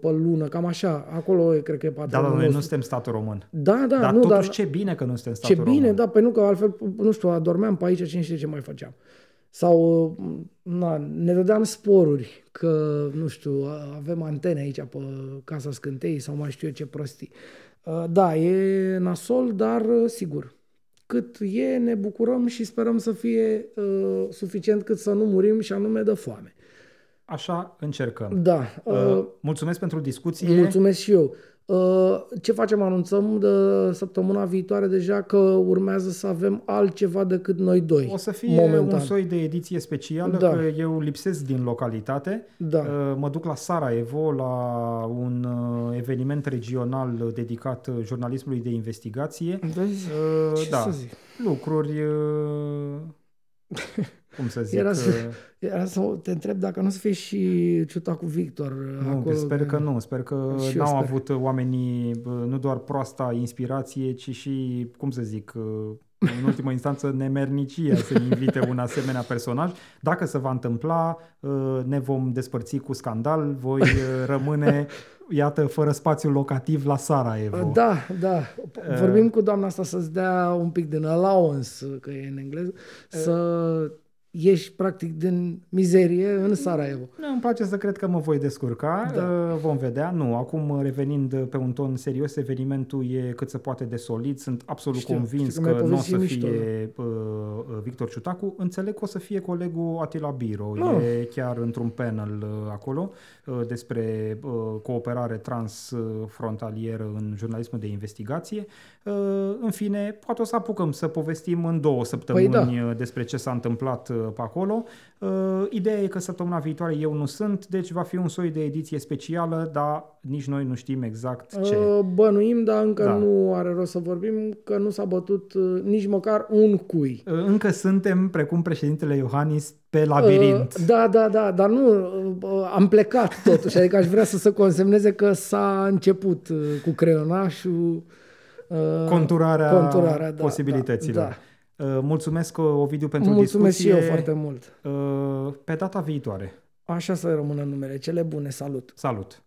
pe lună, cam așa. Acolo e, cred că e Da, patronul dar noi nu nostru. suntem statul român. Da, da, dar nu, totuși dar ce bine că nu suntem ce statul bine, român. da, păi nu că altfel, nu știu, adormeam pe aici, cine știe ce mai făceam. Sau, na, ne dădeam sporuri că, nu știu, avem antene aici pe Casa Scântei sau mai știu eu ce prostii. Uh, Da, e nasol, dar uh, sigur, cât e, ne bucurăm și sperăm să fie uh, suficient cât să nu murim și anume de foame. Așa încercăm. Da, uh, Uh, mulțumesc pentru discuție. Mulțumesc și eu. Uh, Ce facem? Anunțăm de săptămâna viitoare deja că urmează să avem altceva decât noi doi. O să fie momentan. un soi de ediție specială, Da. că eu lipsesc din localitate. Da. Uh, Mă duc la Sarajevo la un uh, eveniment regional dedicat uh, jurnalismului de investigație. Vezi? Uh, Ce Da, să zic? lucruri, uh, cum să zic, Era să, uh, era să te întreb dacă nu o să fie și ciuta cu Victor Nu, acolo. sper că nu. Sper că Și eu n-au sper. avut oamenii bă, nu doar proasta inspirație, ci și, cum să zic, în ultimă instanță, nemernicia să invite un asemenea personaj. Dacă se va întâmpla, ne vom despărți cu scandal, voi rămâne, iată, fără spațiu locativ la Sarajevo. Da, da. Vorbim cu doamna asta să-ți dea un pic din allowance, că e în engleză, să ieși practic din mizerie în Sarajevo. Nu, îmi place să cred că mă voi descurca, Da. da. vom vedea. Nu, acum revenind pe un ton serios, evenimentul e cât se poate de solid, sunt absolut Știu, convins știu că mi-ai că nu o să povestit mișto, fie uh, Victor Ciutacu, înțeleg că o să fie colegul Atila Biro, Oh. e chiar într-un panel uh, acolo uh, despre uh, cooperare transfrontalieră în jurnalismul de investigație. Uh, în fine, poate o să apucăm să povestim în două săptămâni da. uh, despre ce s-a întâmplat uh, pe acolo. Uh, Ideea e că săptămâna viitoare eu nu sunt, deci va fi un soi de ediție specială, dar nici noi nu știm exact ce. Uh, Bănuim, dar încă Da. nu are rost să vorbim, că nu s-a bătut uh, nici măcar un cui. Uh, Încă suntem, precum președintele Iohannis, pe labirint. Uh, Da, da, da, dar nu, uh, am plecat totuși, adică aș vrea să se consemneze că s-a început uh, cu creionașul. uh, Conturarea, conturarea, da, posibilităților. Da, Uh, Mulțumesc, uh, Ovidiu, pentru Mulțumesc și discuție. eu foarte mult. Uh, Pe data viitoare. Așa să rămână numele. Cele bune, salut! Salut!